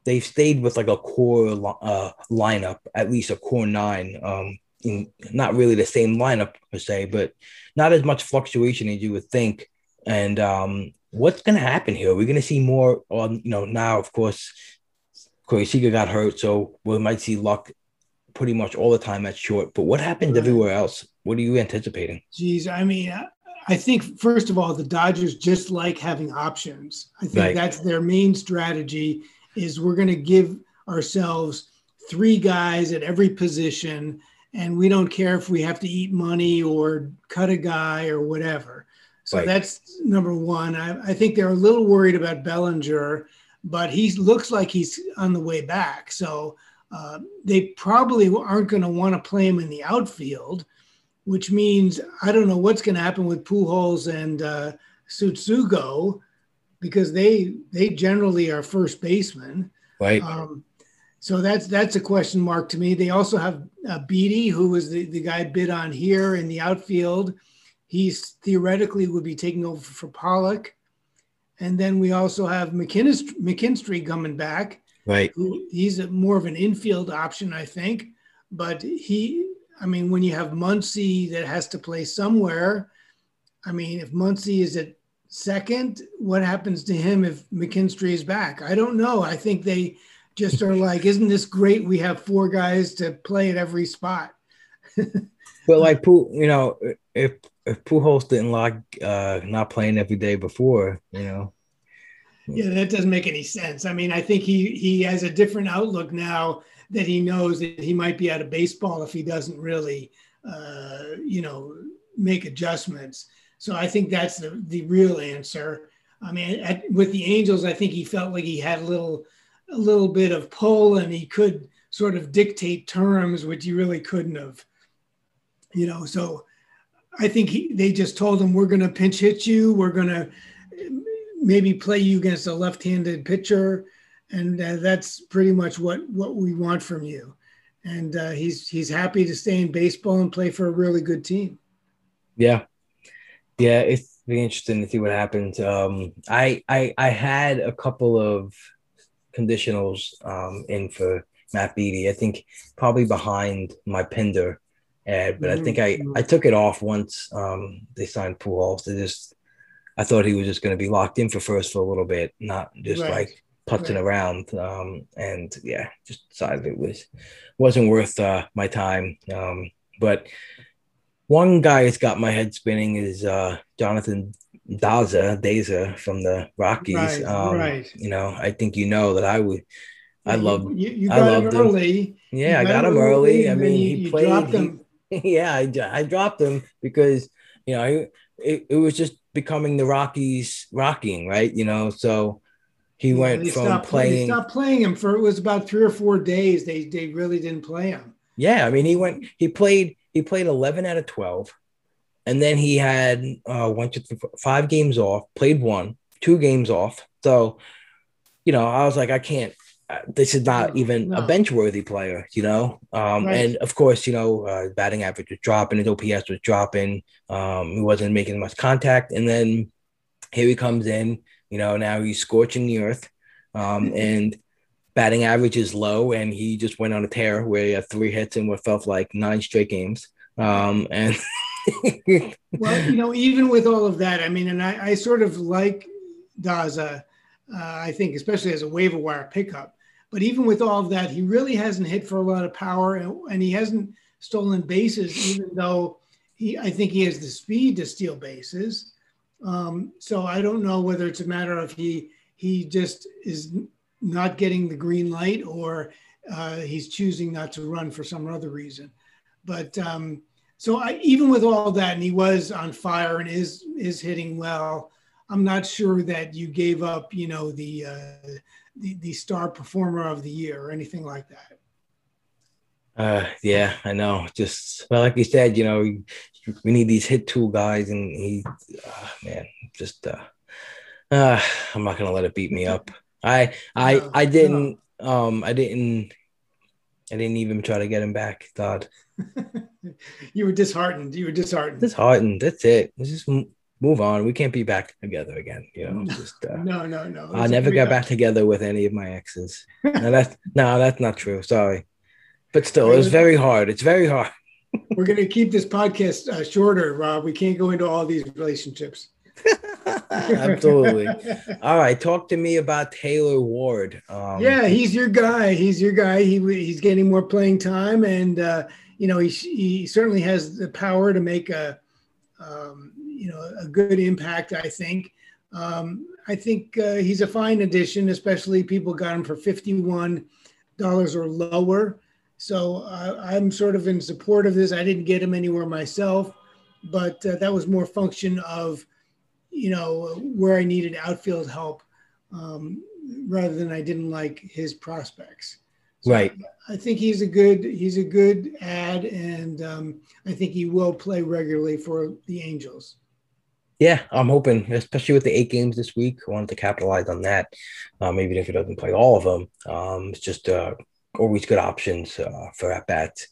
they've stayed with like a core uh, lineup, at least a core nine. Um, in, not really the same lineup per se, but not as much fluctuation as you would think. And um, what's going to happen here? We're going to see more on, you know, now, of course, Corey Seager got hurt, so we might see Lux pretty much all the time at short. But what happened right. everywhere else? What are you anticipating? Geez, I mean, I think first of all, the Dodgers just like having options. I think right. that's their main strategy. Is we're going to give ourselves three guys at every position, and we don't care if we have to eat money or cut a guy or whatever. So right. that's number one. I, I think they're a little worried about Bellinger but he looks like he's on the way back. So uh, they probably aren't going to want to play him in the outfield, which means I don't know what's going to happen with Pujols and uh, Tsutsugo because they they generally are first basemen. Right. Um, so that's that's a question mark to me. They also have uh, Beaty, who was the, the guy bid on here in the outfield. He's theoretically would be taking over for Pollock. And then we also have McKinstry, McKinstry coming back. Right. he's a, more of an infield option, I think. But he, I mean, when you have Muncy that has to play somewhere, I mean, if Muncy is at second, what happens to him if McKinstry is back? I don't know. I think they just are like, isn't this great? We have four guys to play at every spot. but like, you know, if if Pujols didn't like uh, not playing every day before, you know. Yeah, that doesn't make any sense. I mean, I think he he has a different outlook now that he knows that he might be out of baseball if he doesn't really, uh, you know, make adjustments. So I think that's the the real answer. I mean, at, with the Angels, I think he felt like he had a little a little bit of pull and he could sort of dictate terms, which he really couldn't have. You know, so I think he, they just told him, we're going to pinch hit you. We're going to maybe play you against a left-handed pitcher. And uh, that's pretty much what, what we want from you. And uh, he's, he's happy to stay in baseball and play for a really good team. Yeah. Yeah. It's be interesting to see what happens. Um, I, I, I had a couple of conditionals um, in for Matt Beaty. I think probably behind my Pinder ad, but I think I I took it off once um, they signed Pujols. They just I thought he was just going to be locked in for first for a little bit, not just right. like putzing right. around. Um, and yeah, just decided it was wasn't worth uh, my time. Um, but one guy that's got my head spinning is uh, Yonathan Daza Daza from the Rockies. Right, um, right. You know, I think you know that I would. I love. You, you got I him early. Him. Yeah, I got him early. I mean, he you played. He, yeah, I, I dropped him because you know it, it was just becoming the Rockies rocking, right? You know, so he yeah, went from stopped playing. Stopped playing him for it was about three or four days. They they really didn't play him. Yeah, I mean he went. He played. He played eleven out of twelve, and then he had uh, went to five games off. Played one, two games off. So, you know, I was like, I can't. Uh, this is not even no. a bench worthy player, you know. Um, right. And of course, you know, uh, batting average was dropping, his OPS was dropping. Um, he wasn't making much contact, and then here he comes in. You know, now he's scorching the earth, um, and batting average is low, and he just went on a tear where he had three hits in what felt like nine straight games. Um, and well, you know, even with all of that, I mean, and I, I sort of like Daza. Uh, I think, especially as a waiver wire pickup. But even with all of that, he really hasn't hit for a lot of power, and, and he hasn't stolen bases, even though he, I think he has the speed to steal bases. Um, so I don't know whether it's a matter of he he just is not getting the green light or uh, he's choosing not to run for some other reason. But um, so I, even with all that, and he was on fire and is is hitting well. I'm not sure that you gave up, you know, the uh, the, the star performer of the year or anything like that. Uh, yeah, I know. Just well, like you said, you know, we need these hit tool guys, and he, uh, man, just uh, uh, I'm not gonna let it beat me up. I, I, no, I didn't, no. um, I didn't, I didn't even try to get him back. Thought you were disheartened. You were disheartened. Disheartened. That's it. Let's just move on. We can't be back together again. You know, just uh, no, no, no. I never got back together with any of my exes. no, that's no, that's not true. Sorry, but still, it was very hard. It's very hard. We're gonna keep this podcast uh, shorter, Rob. We can't go into all these relationships. Absolutely. All right, talk to me about Taylor Ward. Um, yeah, he's your guy. He's your guy. He he's getting more playing time, and uh, you know he he certainly has the power to make a um, you know a good impact. I think. Um, I think uh, he's a fine addition, especially people got him for fifty-one dollars or lower. So uh, I'm sort of in support of this. I didn't get him anywhere myself, but uh, that was more function of, you know, where I needed outfield help um, rather than I didn't like his prospects. So right. I think he's a good he's a good ad, and um, I think he will play regularly for the Angels. Yeah, I'm hoping, especially with the eight games this week, I wanted to capitalize on that. Um, even if he doesn't play all of them, um, it's just uh, always good options uh, for at bats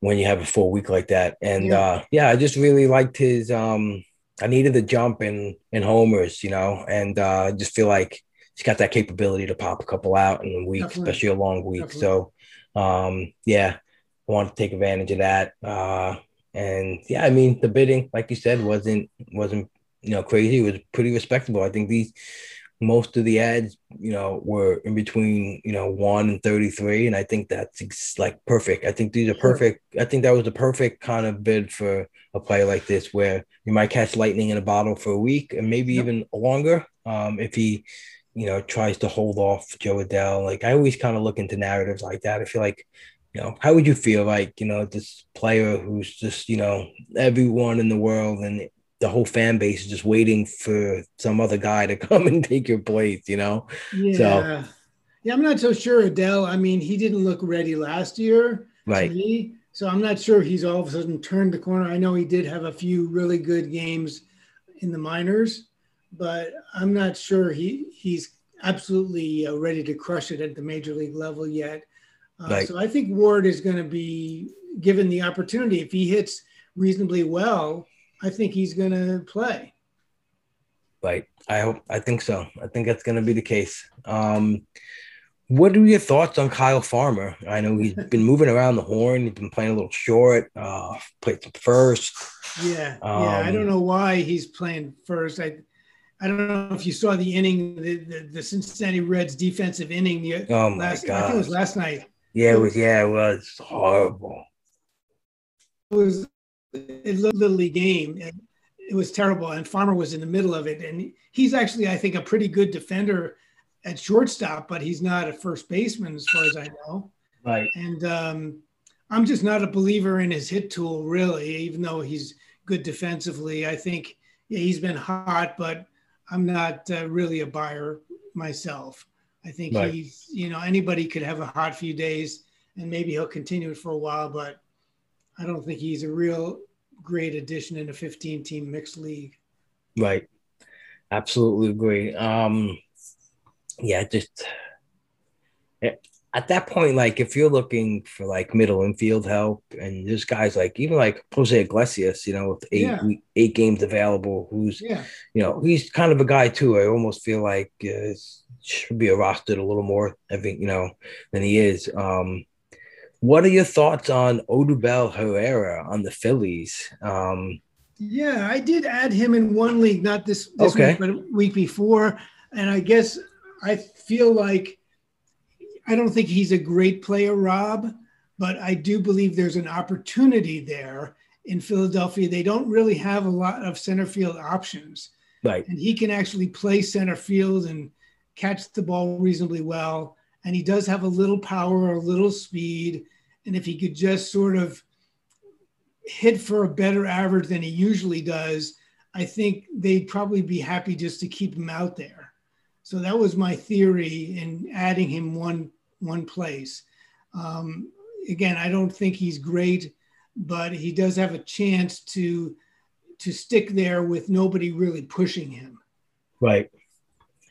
when you have a full week like that. And yeah. Uh, yeah, I just really liked his. Um, I needed the jump in in homers, you know, and uh, I just feel like he's got that capability to pop a couple out in a week, Definitely. especially a long week. Definitely. So um, yeah, I wanted to take advantage of that. Uh, and yeah, I mean the bidding, like you said, wasn't wasn't you know crazy. It was pretty respectable. I think these most of the ads, you know, were in between, you know, one and 33. And I think that's like perfect. I think these are perfect. I think that was the perfect kind of bid for a player like this, where you might catch lightning in a bottle for a week and maybe yep. even longer. Um, if he, you know, tries to hold off Jo Adell. Like I always kind of look into narratives like that. I feel like, you know, how would you feel like, you know, this player who's just, you know, everyone in the world and the whole fan base is just waiting for some other guy to come and take your place, you know? Yeah. So, yeah, I'm not so sure Adell. I mean, he didn't look ready last year. Right. Me, so I'm not sure he's all of a sudden turned the corner. I know he did have a few really good games in the minors, but I'm not sure he he's absolutely uh, ready to crush it at the major league level yet. Uh, right. So I think Ward is going to be given the opportunity if he hits reasonably well I think he's going to play. Right. I hope. I think so. I think that's going to be the case. Um, what are your thoughts on Kyle Farmer? I know he's been moving around the horn. He's been playing a little short. Uh, played some first. Yeah, um, yeah. I don't um, know why he's playing first. I, I don't know if you saw the inning, the, the, the Cincinnati Reds defensive inning. The oh my last, god! I think it was last night. Yeah, it was. Yeah, it was horrible. It was a little league game. And it was terrible, and Farmer was in the middle of it. And he's actually, I think, a pretty good defender at shortstop, but he's not a first baseman as far as I know. Right. And um, I'm just not a believer in his hit tool, really, even though he's good defensively. I think yeah, he's been hot, but I'm not uh, really a buyer myself. I think right. he's, you know, anybody could have a hot few days and maybe he'll continue it for a while, but I don't think he's a real great addition in a 15 team mixed league. Right. Absolutely agree. Um, yeah, just at that point, like if you're looking for like middle infield help, and there's guys like even like Jose Iglesias, you know, with eight yeah. eight games available, who's yeah. you know he's kind of a guy too. I almost feel like uh, should be a rostered a little more, I think, you know, than he is. Um, what are your thoughts on Odubel Herrera on the Phillies? Um, yeah, I did add him in one league, not this, this okay. week, but a week before. And I guess I feel like I don't think he's a great player, Rob, but I do believe there's an opportunity there in Philadelphia. They don't really have a lot of center field options. Right. And he can actually play center field and catch the ball reasonably well and he does have a little power, a little speed. And if he could just sort of hit for a better average than he usually does, I think they'd probably be happy just to keep him out there. So that was my theory in adding him one one place. Um, again, I don't think he's great, but he does have a chance to to stick there with nobody really pushing him. Right.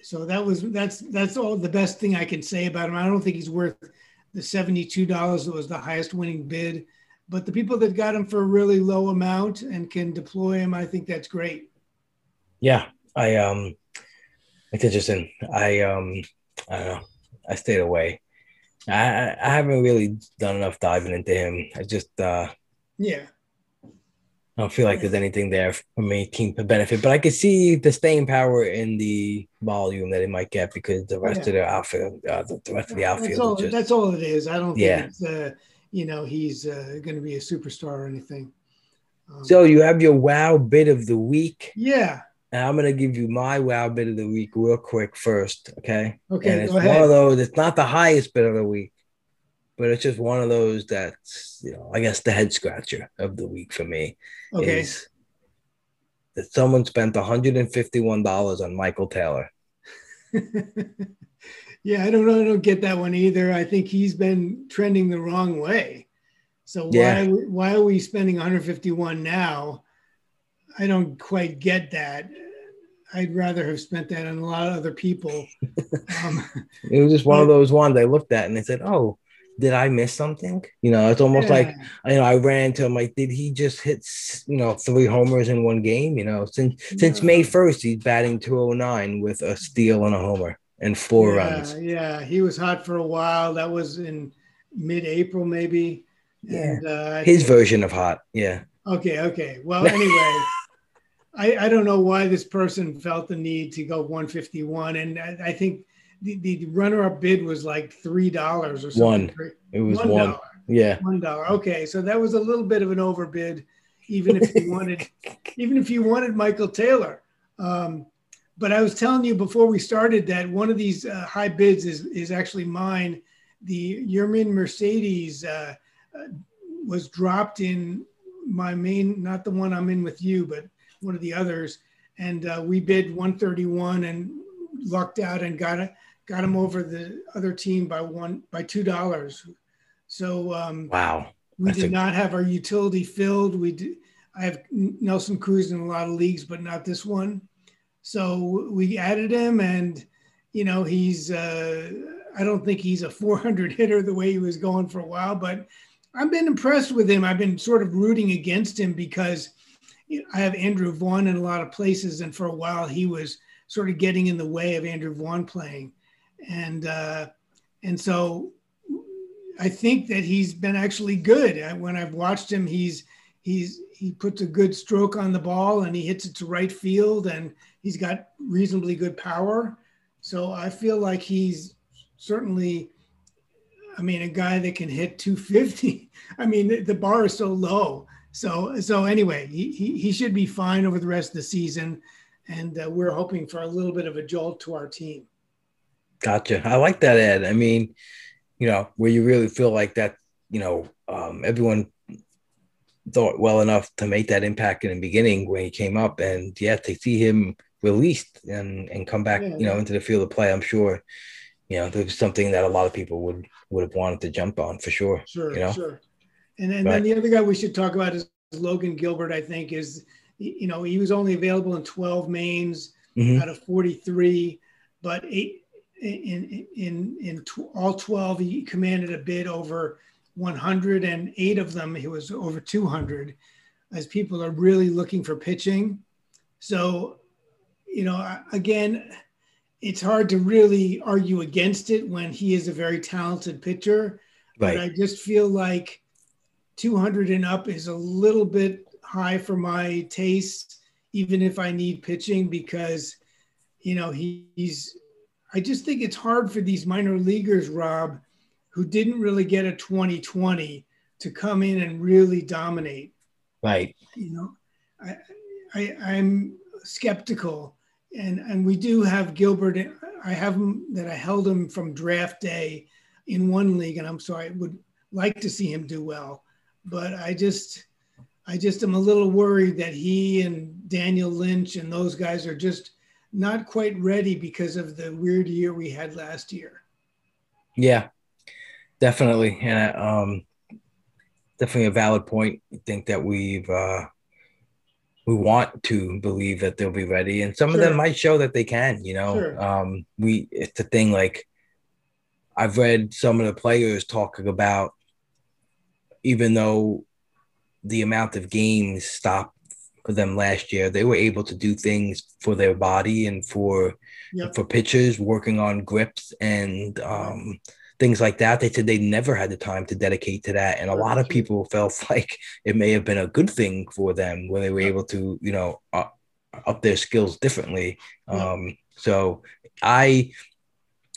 So that was that's that's all the best thing I can say about him. I don't think he's worth the seventy-two dollars that was the highest winning bid, but the people that got him for a really low amount and can deploy him, I think that's great. Yeah, I um, it's interesting. I um, I don't know. I stayed away. I I haven't really done enough diving into him. I just uh, yeah. I don't feel like there's anything there for me team to benefit, but I can see the staying power in the volume that it might get because the rest yeah. of the outfield, uh, the, the, rest of the outfield. That's all, just, that's all it is. I don't yeah. think it's, uh, you know, he's uh, going to be a superstar or anything. Um, so you have your wow bit of the week. Yeah. And I'm going to give you my wow bit of the week real quick first. Okay. Okay. And it's one of those, it's not the highest bit of the week, but it's just one of those that's you know I guess the head scratcher of the week for me okay. is that someone spent 151 dollars on Michael Taylor. yeah, I don't know. I don't get that one either. I think he's been trending the wrong way. So why yeah. why are we spending 151 now? I don't quite get that. I'd rather have spent that on a lot of other people. Um, it was just one of those ones I looked at and they said, "Oh, did I miss something? You know, it's almost yeah. like you know I ran into him like, did he just hit you know three homers in one game? You know, since yeah. since May first, he's batting two oh nine with a steal and a homer and four yeah, runs. Yeah, he was hot for a while. That was in mid-April, maybe. Yeah, and, uh, his version of hot. Yeah. Okay. Okay. Well, anyway. I, I don't know why this person felt the need to go 151, and I, I think the, the runner-up bid was like three dollars or something. One. It was one. one. Yeah. One dollar. Okay, so that was a little bit of an overbid, even if you wanted, even if you wanted Michael Taylor. Um, but I was telling you before we started that one of these uh, high bids is is actually mine. The Yermin Mercedes uh, uh, was dropped in my main, not the one I'm in with you, but one of the others, and uh, we bid 131 and lucked out and got it got him over the other team by one by two dollars. So um, wow, we That's did a- not have our utility filled. We did. I have Nelson Cruz in a lot of leagues, but not this one. So we added him, and you know he's. Uh, I don't think he's a 400 hitter the way he was going for a while, but I've been impressed with him. I've been sort of rooting against him because I have Andrew Vaughn in a lot of places, and for a while he was sort of getting in the way of Andrew Vaughn playing and uh, and so I think that he's been actually good. When I've watched him, he's he's he puts a good stroke on the ball and he hits it to right field, and he's got reasonably good power. So I feel like he's certainly, I mean, a guy that can hit 250. I mean, the, the bar is so low. So so anyway, he, he he should be fine over the rest of the season, and uh, we're hoping for a little bit of a jolt to our team. Gotcha. I like that Ed. I mean, you know, where you really feel like that, you know, um, everyone thought well enough to make that impact in the beginning when he came up, and yeah, to see him released and and come back, yeah, you know, into the field of play, I'm sure, you know, there's something that a lot of people would would have wanted to jump on for sure. Sure, you know? sure. And then, then the other guy we should talk about is Logan Gilbert. I think is, you know, he was only available in 12 mains mm-hmm. out of 43, but eight in in in all 12 he commanded a bid over 100 and eight of them he was over 200 as people are really looking for pitching so you know again it's hard to really argue against it when he is a very talented pitcher right. but i just feel like 200 and up is a little bit high for my taste even if i need pitching because you know he, he's I just think it's hard for these minor leaguers, Rob, who didn't really get a 2020 to come in and really dominate. Right. You know, I, I I'm skeptical, and and we do have Gilbert. I have him that I held him from draft day in one league, and I'm sorry, I would like to see him do well, but I just I just am a little worried that he and Daniel Lynch and those guys are just not quite ready because of the weird year we had last year. Yeah, definitely, and um, definitely a valid point. I think that we've uh, we want to believe that they'll be ready, and some sure. of them might show that they can. You know, sure. um, we it's a thing like I've read some of the players talking about, even though the amount of games stopped for them last year, they were able to do things for their body and for yep. for pitchers, working on grips and um, things like that. They said they never had the time to dedicate to that. And a lot of people felt like it may have been a good thing for them when they were able to, you know, uh, up their skills differently. Um, so I,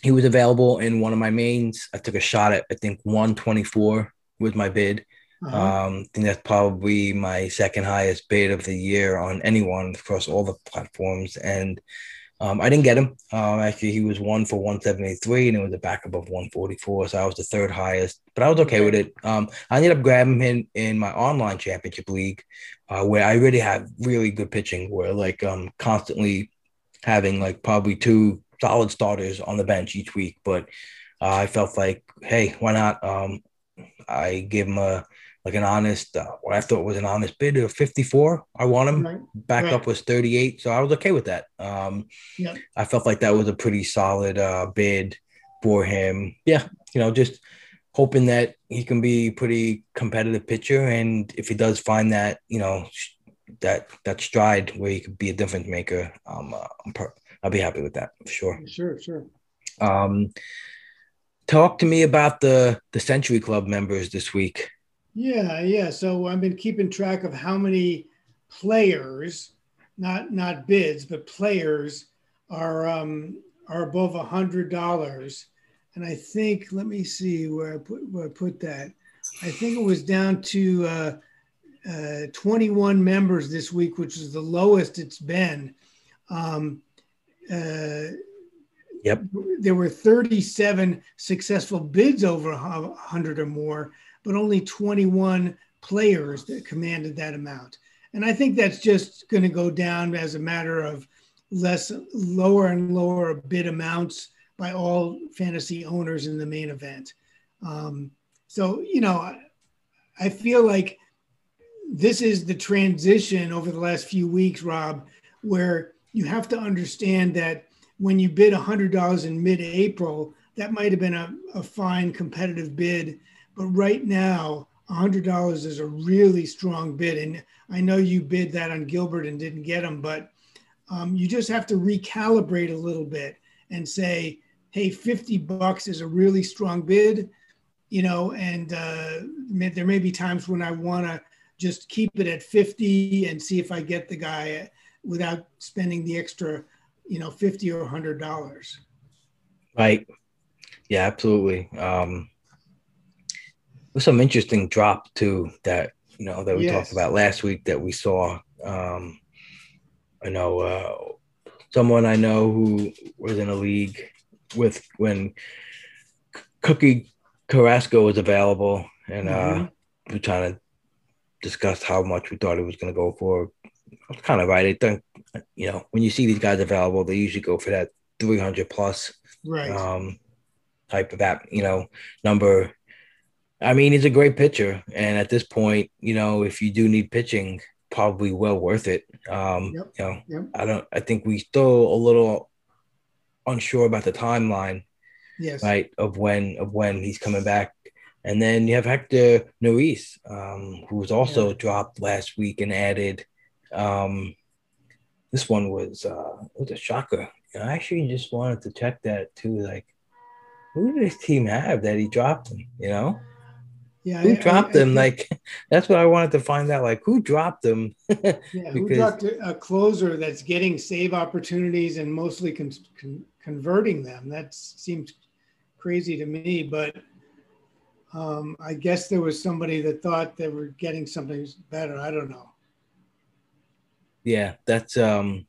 he was available in one of my mains. I took a shot at, I think 124 with my bid. Uh-huh. Um, I think that's probably my second highest bid of the year on anyone across all the platforms. And um, I didn't get him. Um, actually, he was one for 173 and it was a backup of 144. So I was the third highest, but I was okay, with it. Um, I ended up grabbing him in my online championship league, uh, where I really have really good pitching, where like um constantly having like probably two solid starters on the bench each week. But uh, I felt like, hey, why not? Um, I gave him a like an honest, uh, what I thought was an honest bid of 54. I want him. Right. Backup right. was 38. So I was okay with that. Um, yeah. I felt like that was a pretty solid uh, bid for him. Yeah. You know, just hoping that he can be pretty competitive pitcher. And if he does find that, you know, that, that stride where he could be a difference maker, um, uh, I'm per- I'll be happy with that for sure. Sure. Sure. Um, talk to me about the, the Century Club members this week. Yeah, yeah. So I've been keeping track of how many players, not not bids, but players are um, are above a hundred dollars. And I think, let me see where I put where I put that. I think it was down to uh, uh, 21 members this week, which is the lowest it's been. Um, uh, yep. There were 37 successful bids over 100 or more, but only 21 players that commanded that amount. And I think that's just going to go down as a matter of less, lower and lower bid amounts by all fantasy owners in the main event. Um, so, you know, I, I feel like this is the transition over the last few weeks, Rob, where you have to understand that when you bid $100 in mid April, that might have been a, a fine competitive bid but right now, $100 is a really strong bid. And I know you bid that on Gilbert and didn't get him, but um, you just have to recalibrate a little bit and say, hey, 50 bucks is a really strong bid, you know, and uh, there may be times when I want to just keep it at 50 and see if I get the guy without spending the extra, you know, 50 or $100. Right. Yeah, absolutely. Um, was some interesting drop too that you know that we yes. talked about last week that we saw. Um, I know uh, someone I know who was in a league with when Cookie Carrasco was available, and uh, mm-hmm. uh, we are trying to discuss how much we thought it was going to go for. I was kind of right. I think you know when you see these guys available, they usually go for that 300 plus right. um, type of that you know number I mean, he's a great pitcher, and at this point, you know, if you do need pitching, probably well worth it. Um, yep. You know, yep. I don't. I think we still a little unsure about the timeline, yes, right, of when of when he's coming back. And then you have Hector Neris, um, who was also yeah. dropped last week and added. Um, this one was uh, was a shocker. I actually just wanted to check that too. Like, who did his team have that he dropped him? You know. Yeah, who I, dropped I, them? I, like that's what I wanted to find out. Like who dropped them? yeah, because, who dropped a closer that's getting save opportunities and mostly con- con- converting them? That seems crazy to me, but um, I guess there was somebody that thought they were getting something better. I don't know. Yeah, that's um,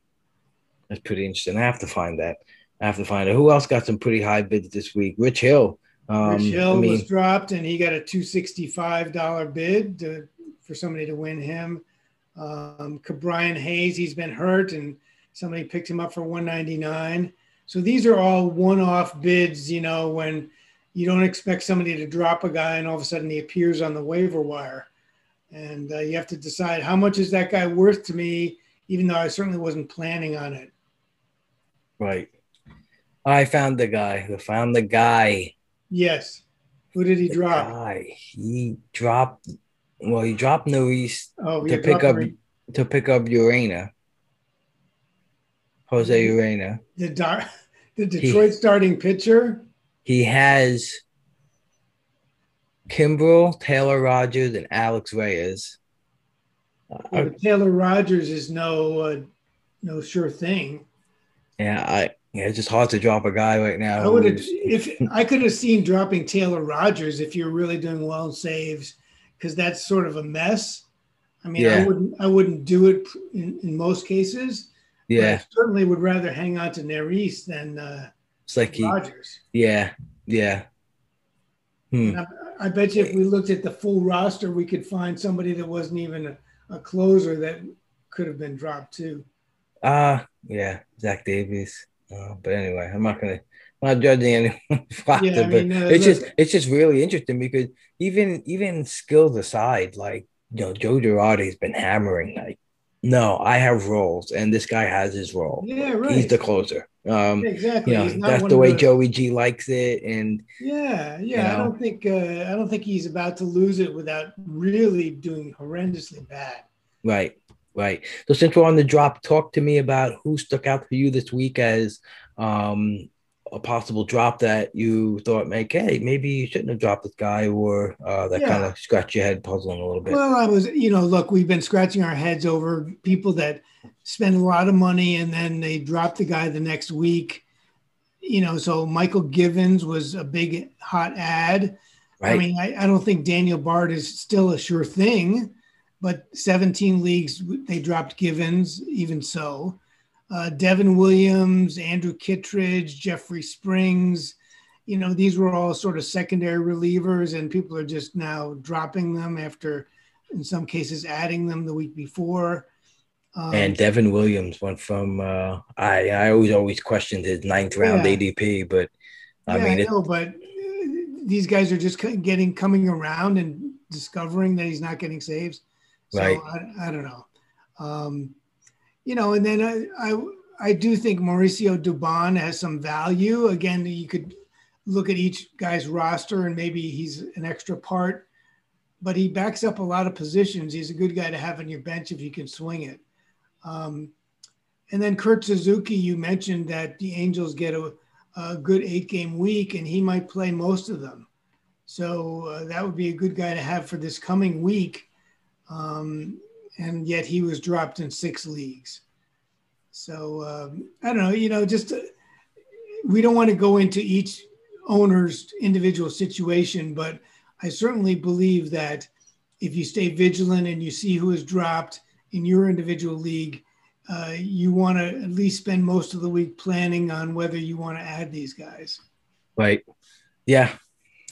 that's pretty interesting. I have to find that. I have to find it. Who else got some pretty high bids this week? Rich Hill um, Rich Hill I mean, was dropped, and he got a two sixty five dollar bid to, for somebody to win him. Um, Brian Hayes, he's been hurt and somebody picked him up for 199. So these are all one-off bids, you know, when you don't expect somebody to drop a guy and all of a sudden he appears on the waiver wire. And uh, you have to decide how much is that guy worth to me, even though I certainly wasn't planning on it. Right. I found the guy. I found the guy. Yes. Who did he the drop? Guy. He dropped. Well, he dropped Neris oh, to pick up to pick up Urena. Jose Urena. The, dar- the Detroit he, starting pitcher. He has Kimbrel, Taylor Rogers, and Alex Reyes. Yeah, Taylor Rogers is no uh, no sure thing. Yeah, I yeah, it's just hard to drop a guy right now. I would have if I could have seen dropping Taylor Rogers if you're really doing well in saves, because that's sort of a mess. I mean, yeah. I wouldn't I wouldn't do it in, in most cases. Yeah, certainly would rather hang on to Neris than uh, it's like he, Rogers. Yeah, yeah. Hmm. I, I, bet you if we looked at the full roster, we could find somebody that wasn't even a, a closer that could have been dropped too. Ah, uh, yeah, Zach Davies. Uh, but anyway, I'm not gonna I'm not judging anyone yeah, I mean, but uh, it's just it's just really interesting because even even skills aside, like you know, Joe Girardi's been hammering like, no, I have roles, and this guy has his role. Yeah, right. He's the closer. Um, exactly. You know, that's the way the... Joey G likes it, and yeah, yeah. You know, I don't think uh, I don't think he's about to lose it without really doing horrendously bad. Right. Right. So since we're on the drop, talk to me about who stuck out for you this week as um, a possible drop that you thought, make, hey, maybe you shouldn't have dropped this guy, or uh, that yeah. kind of scratch your head, puzzling a little bit. Well, I was, you know, look, we've been scratching our heads over people that spend a lot of money and then they drop the guy the next week. You know, so Mychal Givens was a big hot ad. Right. I mean, I, I don't think Daniel Bard is still a sure thing but 17 leagues they dropped Givens, even so. Uh, Devin Williams, Andrew Kittredge, Jeffrey Springs, you know, these were all sort of secondary relievers, and people are just now dropping them after, in some cases, adding them the week before. Um, and Devin Williams went from uh, I I always always questioned his ninth round yeah. ADP, but I yeah, mean, I know, it, but these guys are just getting coming around and discovering that he's not getting saves. So right. I, I don't know. Um, you know, and then I, I, I do think Mauricio Dubon has some value. Again, you could look at each guy's roster and maybe he's an extra part, but he backs up a lot of positions. He's a good guy to have on your bench if you can swing it. Um, and then Kurt Suzuki, you mentioned that the Angels get a, a good eight game week and he might play most of them. So uh, that would be a good guy to have for this coming week um, and yet he was dropped in six leagues. So um, I don't know, you know, just uh, we don't want to go into each owner's individual situation, but I certainly believe that if you stay vigilant and you see who is dropped in your individual league, uh, you want to at least spend most of the week planning on whether you want to add these guys. Right. Yeah,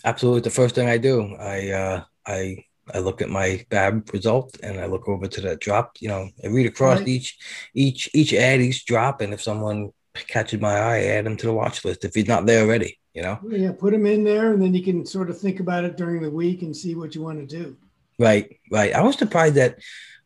absolutely. The first thing I do, I uh, I I look at my FAAB result and I look over to that drop. You know, I read across right. each each each ad, each drop, and if someone catches my eye, I add them to the watch list if he's not there already. You know. Yeah, put him in there, and then you can sort of think about it during the week and see what you want to do. Right, right. I was surprised that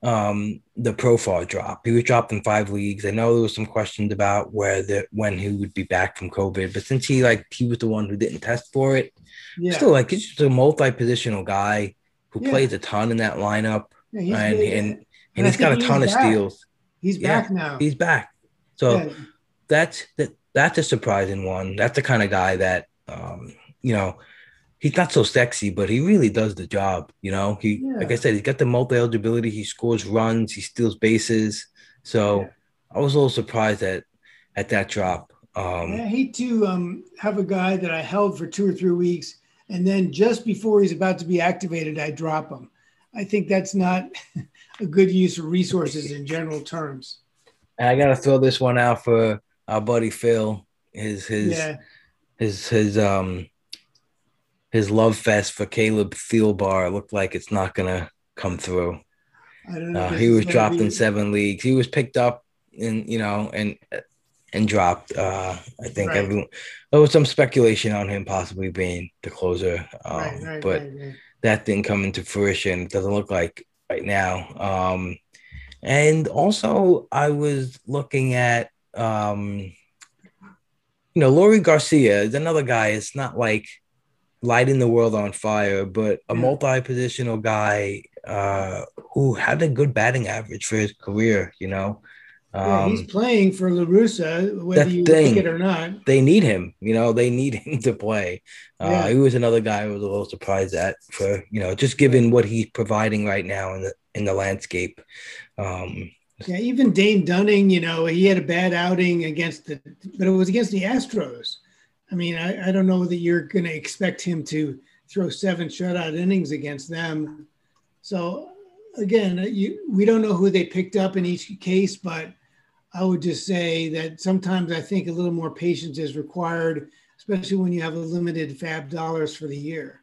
um the Profar drop. He was dropped in five leagues. I know there was some questions about whether when he would be back from COVID, but since he like he was the one who didn't test for it, yeah. still like he's just a multi-positional guy who yeah. plays a ton in that lineup, yeah, and, and, and and he's got a ton of back. steals. He's back now. He's back. So that's that. That's a surprising one. That's the kind of guy that um, you know he's not so sexy, but he really does the job. You know, he yeah. like I said, he's got the multi eligibility. He scores runs. He steals bases. So yeah. I was a little surprised at at that drop. Um, I hate to um, have a guy that I held for two or three weeks and then just before he's about to be activated, I drop him. I think that's not a good use of resources in general terms. And I got to throw this one out for our buddy Phil. His his yeah. his his um his love fest for Caleb Thielbar looked like it's not gonna come through. I don't know. Uh, he was dropped be... in seven leagues. He was picked up in you know and and dropped. Uh, I think right. everyone there was some speculation on him possibly being the closer, um, right, right, but that didn't come into fruition. It doesn't look like right now. Um, and also, I was looking at um, you know, Leury Garcia is another guy. It's not like lighting the world on fire, but a multi-positional guy uh, who had a good batting average for his career. You know, yeah, he's um, playing for La Russa, whether you thing, like it or not. They need him. You know, they need him to play. Uh, yeah. He was another guy I was a little surprised at for you know just given what he's providing right now in the in the landscape. Um, yeah, even Dane Dunning, you know, he had a bad outing against the, but it was against the Astros. I mean, I, I don't know that you're going to expect him to throw seven shutout innings against them. So again, you, we don't know who they picked up in each case, but I would just say that sometimes I think a little more patience is required, especially when you have a limited FAAB dollars for the year.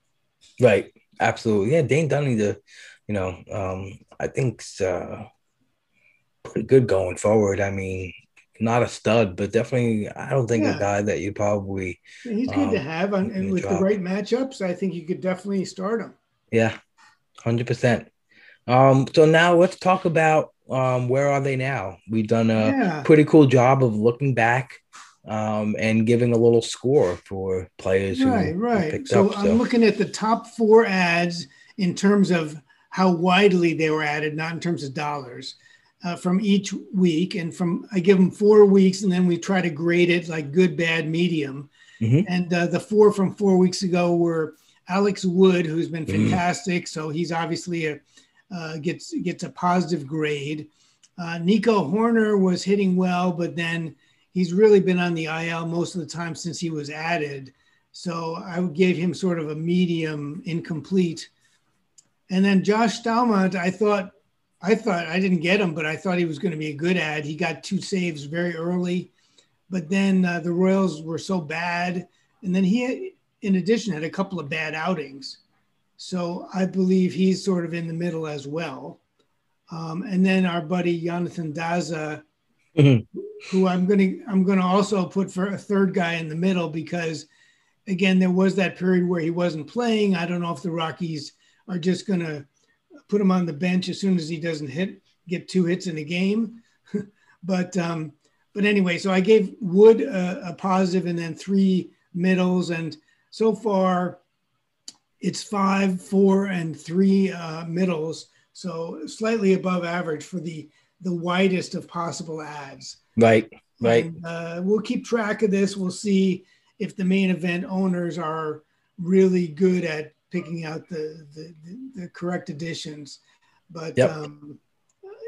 Right. Absolutely. Yeah. Dane Dunning, the, you know, um, I think uh, pretty good going forward. I mean, not a stud, but definitely, I don't think yeah. a guy that you probably. He's good um, to have, and, and with drop. the right matchups, I think you could definitely start him. Yeah, hundred percent. Um, so now let's talk about um, where are they now? We've done a yeah. pretty cool job of looking back um, and giving a little score for players right, who, right. So up, I'm looking at the top four ads in terms of how widely they were added, not in terms of dollars. Uh, from each week, and from I give them four weeks, and then we try to grade it like good, bad, medium. Mm-hmm. And uh, the four from four weeks ago were Alex Wood, who's been mm-hmm. fantastic. Mm-hmm. So he's obviously a uh, gets gets a positive grade. Uh, Nico Hoerner was hitting well, but then he's really been on the IL most of the time since he was added. So I gave him sort of a medium incomplete. And then Josh Staumont, I thought I thought I didn't get him, but I thought he was going to be a good ad. He got two saves very early, but then uh, the Royals were so bad, and then he, in addition, had a couple of bad outings. So I believe he's sort of in the middle as well. Um, and then our buddy Yonathan Daza, mm-hmm. who I'm gonna I'm gonna also put for a third guy in the middle because again there was that period where he wasn't playing. I don't know if the Rockies are just gonna put him on the bench as soon as he doesn't hit get two hits in a game. but um, but anyway, so I gave Wood a, a positive and then three middles, and so far it's five, four, and three uh, middles, so slightly above average for the the widest of possible ads. Right, right. And, uh, we'll keep track of this. We'll see if the main event owners are really good at picking out the the, the, correct additions. But yep. um,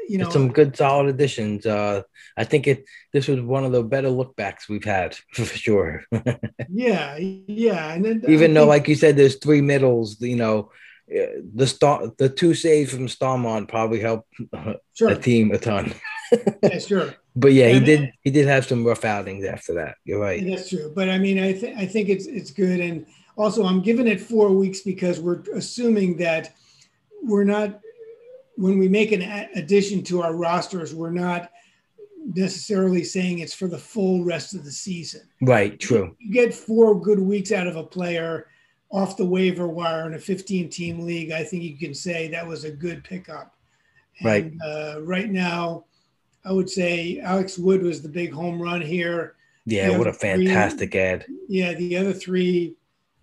you know, some good solid additions. Uh, I think it this was one of the better lookbacks we've had for sure. yeah, yeah, and then even I though, think, like you said, there's three middles. You know, uh, the star, the two saves from Staumont probably helped sure. the team a ton. yeah, sure. But yeah, he did. He did have some rough outings after that. You're right. That's true. But I mean, I think I think it's it's good. And also, I'm giving it four weeks because we're assuming that we're not when we make an addition to our rosters, we're not necessarily saying it's for the full rest of the season. Right, true. You get four good weeks out of a player off the waiver wire in a 15 team league. I think you can say that was a good pickup. And, right. Uh, right now, I would say Alex Wood was the big home run here. Yeah, what a fantastic three, ad. Yeah, the other three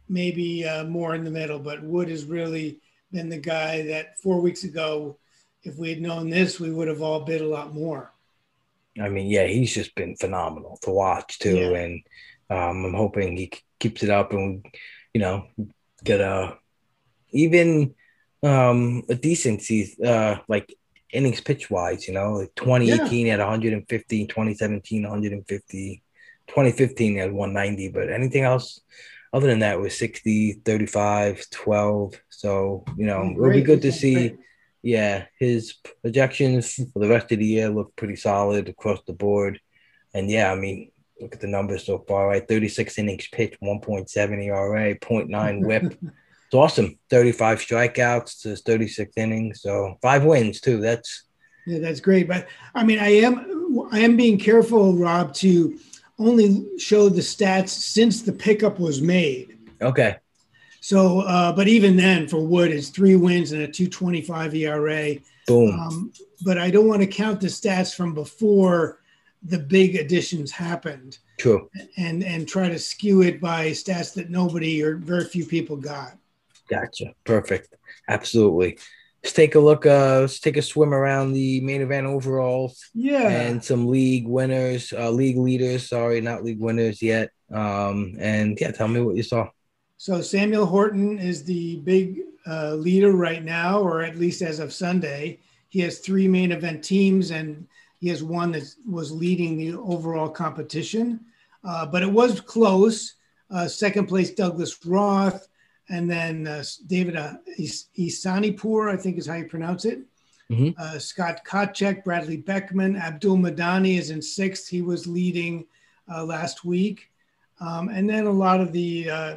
maybe uh, more in the middle, but Wood is really been the guy that four weeks ago if we had known this, we would have all bid a lot more. I mean, yeah, he's just been phenomenal to watch too, yeah. and um, I'm hoping he keeps it up and you know get a even um, a decent season, uh, like innings pitch wise. You know, like 2018 yeah. at 150, 2017 150, 2015 at 190, but anything else other than that was 60, 35, 12. So you know, it'll be good to see yeah, his projections for the rest of the year look pretty solid across the board. And yeah, I mean, look at the numbers so far, right? 36 innings pitched, 1.7 ERA, 0.9 WHIP. It's awesome. 35 strikeouts to 36 innings. So five wins too. That's yeah, that's great. But I mean, I am I am being careful, Rob, to only show the stats since the pickup was made. Okay. So, uh, but even then, for Wood, it's three wins and a 225 ERA. Boom. Um, but I don't want to count the stats from before the big additions happened. True. And and try to skew it by stats that nobody or very few people got. Gotcha. Perfect. Absolutely. Let's take a look. Uh, let's take a swim around the main event overalls. Yeah. And some league winners, uh, league leaders. Sorry, not league winners yet. Um, and yeah, tell me what you saw. So Samuel Horton is the big uh, leader right now, or at least as of Sunday. He has three main event teams, and he has one that was leading the overall competition. Uh, but it was close. Uh, second place, Douglas Roth, and then uh, David uh, Ihsanpour, I think is how you pronounce it. Mm-hmm. Uh, Scott Kotchek, Bradley Beckman, Abdul Madani is in sixth. He was leading uh, last week. Um, and then a lot of the uh,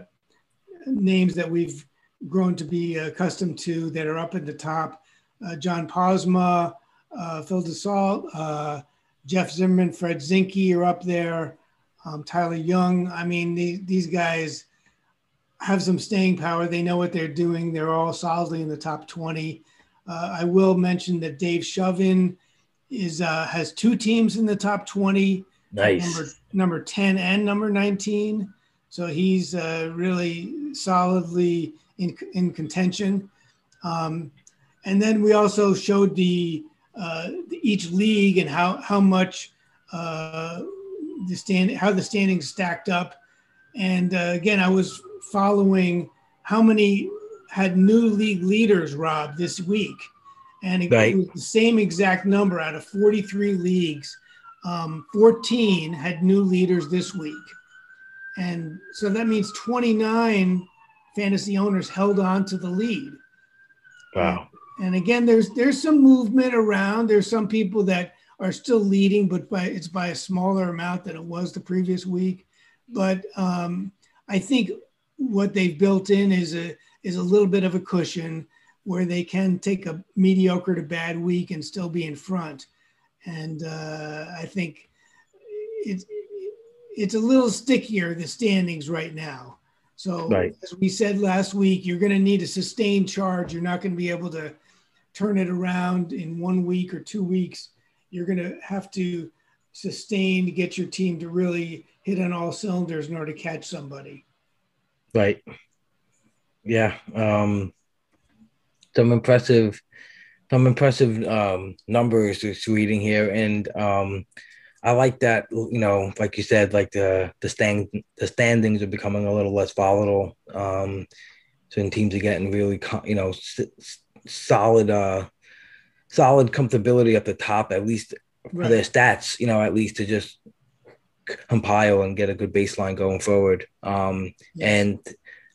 names that we've grown to be accustomed to that are up at the top uh, John Posma, uh, Phil Dussault, Jeff Zimmerman, Fred Zinkie are up there, um, Tyler Young. I mean, the, these guys have some staying power. They know what they're doing. They're all solidly in the top 20. Uh, I will mention that Dave Shovein is uh, has two teams in the top 20. Nice. Number, number 10 and number 19. So he's uh, really solidly in, in contention. Um, and then we also showed the, uh, each league and how, how much uh, the stand, how the standings stacked up. And uh, again, I was following how many had new league leaders, Rob, this week. And it, right. was the same exact number out of 43 leagues. Um, 14 had new leaders this week. And so that means 29 fantasy owners held on to the lead. Wow. And, and again, there's there's some movement around. There's some people that are still leading, but by it's by a smaller amount than it was the previous week. But um, I think what they've built in is a is a little bit of a cushion where they can take a mediocre to bad week and still be in front. And uh, I think it's it's a little stickier the standings right now. So right. as we said last week, you're going to need a sustained charge. You're not going to be able to turn it around in one week or two weeks. You're going to have to sustain to get your team to really hit on all cylinders in order to catch somebody. Right. Yeah. Um, some impressive, some impressive um, numbers just reading here, and um, I like that. You know, like you said, like the the stand the standings are becoming a little less volatile. Um, so teams are getting really, you know, s- solid, uh, solid comfortability at the top, at least right. for their stats. You know, at least to just compile and get a good baseline going forward. Um. And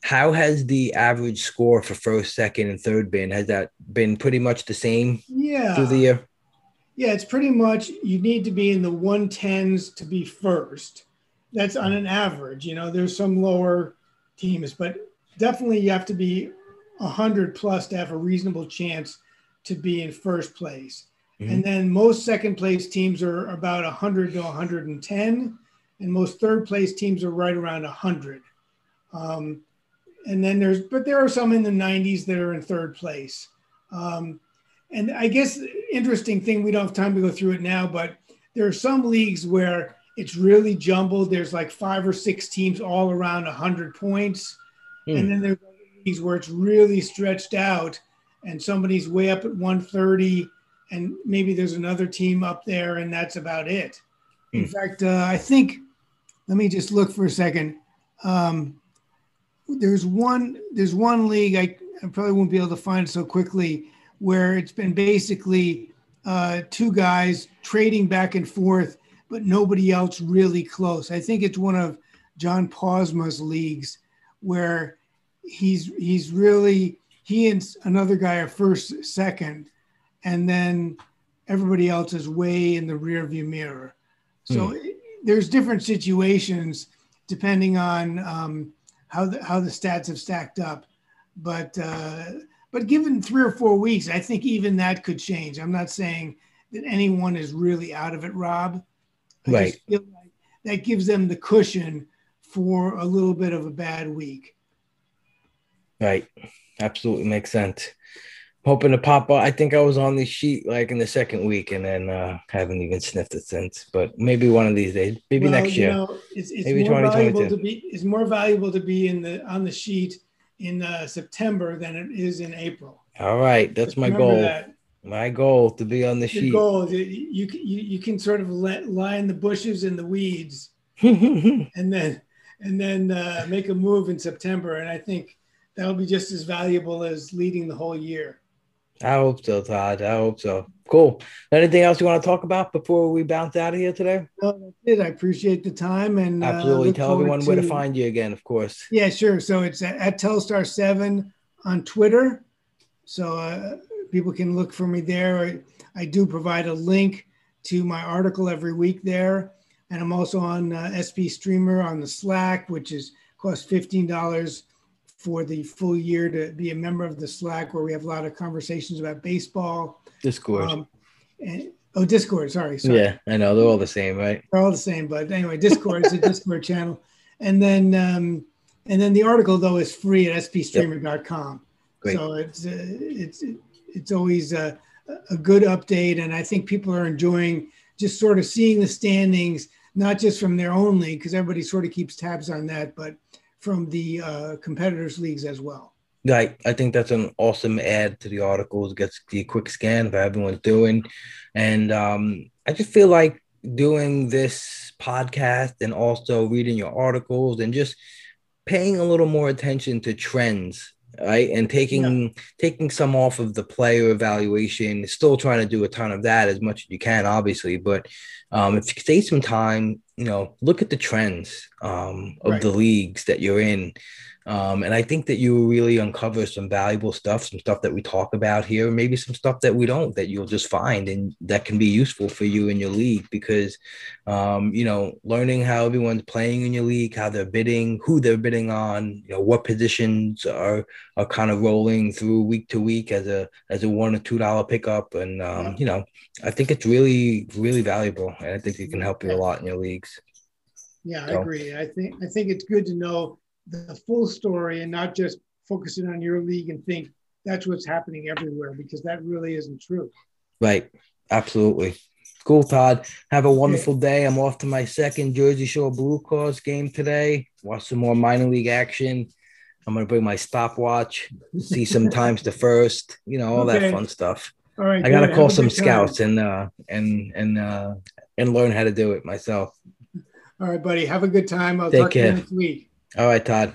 how has the average score for first, second, and third been? Has that been pretty much the same yeah. through the year? Yeah, it's pretty much you need to be in the 110s to be first. That's on an average. You know, there's some lower teams, but definitely you have to be 100 plus to have a reasonable chance to be in first place. Mm-hmm. And then most second place teams are about 100 to 110, and most third place teams are right around 100. Um, and then there's, but there are some in the 90s that are in third place. Um, and I guess interesting thing, we don't have time to go through it now, but there are some leagues where it's really jumbled. There's like five or six teams all around 100 points. Mm. And then there's leagues where it's really stretched out and somebody's way up at 130 and maybe there's another team up there, and that's about it. In hmm. fact, uh, I think. Let me just look for a second. Um, there's one. There's one league I, I probably won't be able to find so quickly where it's been basically uh, two guys trading back and forth, but nobody else really close. I think it's one of John Posma's leagues where he's he's really he and another guy are first second and then everybody else is way in the rear view mirror. So mm. there's different situations depending on um, how the how the stats have stacked up. but uh, but given three or four weeks, I think even that could change. I'm not saying that anyone is really out of it, Rob. I right. Like that gives them the cushion for a little bit of a bad week. Right. Absolutely makes sense. Hoping to pop up. I think I was on the sheet like in the second week and then uh haven't even sniffed it since. But maybe one of these days, maybe well, next year. Know, it's, it's maybe more valuable to be it's more valuable to be in the on the sheet in uh, September than it is in April. All right, that's my goal. That. My goal to be on the Your sheet. Goal, you, you you can sort of let lie in the bushes and the weeds, and then and then uh, make a move in September. And I think that'll be just as valuable as leading the whole year. I hope so, Todd. I hope so. Cool. Anything else you want to talk about before we bounce out of here today? No, that's it. I appreciate the time and uh, absolutely uh, tell everyone to... where to find you again, of course. Yeah, sure. So it's at, at Telstar Seven on Twitter, so uh, people can look for me there. I do provide a link to my article every week there, and I'm also on uh, SP Streamer on the Slack, which is cost fifteen dollars for the full year to be a member of the Slack, where we have a lot of conversations about baseball. Discord. Um, and, oh, Discord. Sorry, sorry. Yeah, I know they're all the same, right? They're all the same, but anyway, Discord is a Discord channel, and then um, and then the article though is free at spstreamer.com. Great. So it's uh, it's it's always a, a good update, and I think people are enjoying just sort of seeing the standings, not just from their own league, because everybody sort of keeps tabs on that, but from the uh, competitors leagues as well. Right. I think that's an awesome add to the articles. Gets the quick scan of how everyone's doing. And um, I just feel like doing this podcast and also reading your articles and just paying a little more attention to trends right and taking yeah. taking some off of the player evaluation still trying to do a ton of that as much as you can obviously but um, if you take some time you know look at the trends um, of right. the leagues that you're in um, and I think that you really uncover some valuable stuff, some stuff that we talk about here, maybe some stuff that we don't that you'll just find and that can be useful for you in your league because, um, you know, learning how everyone's playing in your league, how they're bidding, who they're bidding on, you know, what positions are are kind of rolling through week to week as a as a one or two dollar pickup, and um, you know, I think it's really really valuable, and I think it can help you a lot in your leagues. Yeah, I agree. I think I think it's good to know the full story and not just focusing on your league and think that's what's happening everywhere because that really isn't true. Right. Absolutely. Cool, Todd. Have a wonderful day. I'm off to my second Jersey Shore BlueClaws game today. Watch some more minor league action. I'm gonna bring my stopwatch, see some times the first, you know, all okay. that fun stuff. All right. I gotta call some scouts and uh and and uh and learn how to do it myself. All right, buddy. Have a good time. I'll Take talk care. to you next week. All right, Todd.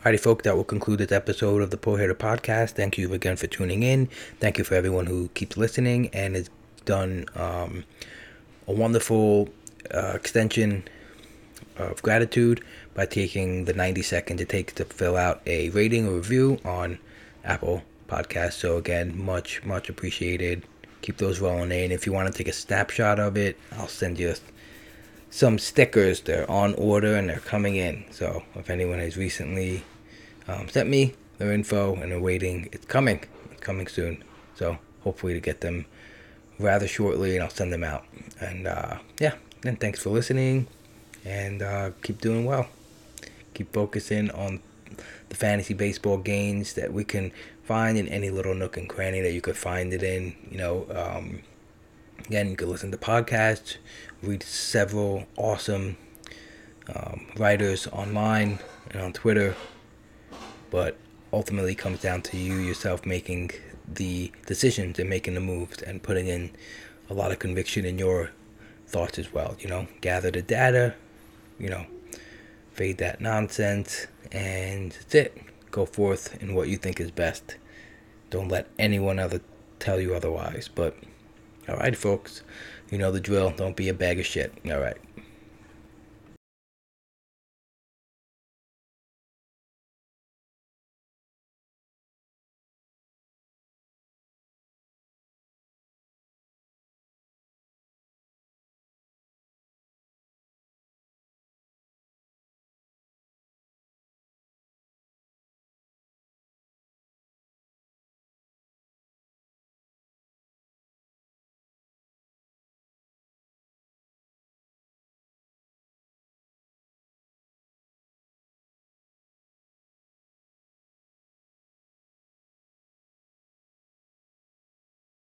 Alrighty, folks, that will conclude this episode of the Pull Hitter Podcast. Thank you again for tuning in. Thank you for everyone who keeps listening and has done um, a wonderful uh, extension of gratitude by taking the 90 seconds it takes to fill out a rating or review on Apple Podcasts. So, again, much, much appreciated. Keep those rolling in. If you want to take a snapshot of it, I'll send you some stickers. They're on order and they're coming in. So if anyone has recently um, sent me their info and they're waiting, it's coming. It's coming soon. So hopefully to get them rather shortly and I'll send them out. And uh, yeah, and thanks for listening and uh, keep doing well. Keep focusing on the fantasy baseball gains that we can find in any little nook and cranny that you could find it in. You know, um, again, you can listen to podcasts read several awesome um, writers online and on Twitter, but ultimately comes down to you yourself making the decisions and making the moves and putting in a lot of conviction in your thoughts as well. You know, gather the data, you know, fade that nonsense, and that's it. Go forth in what you think is best. Don't let anyone other tell you otherwise. But, all right, folks. You know the drill. Don't be a bag of shit. All right.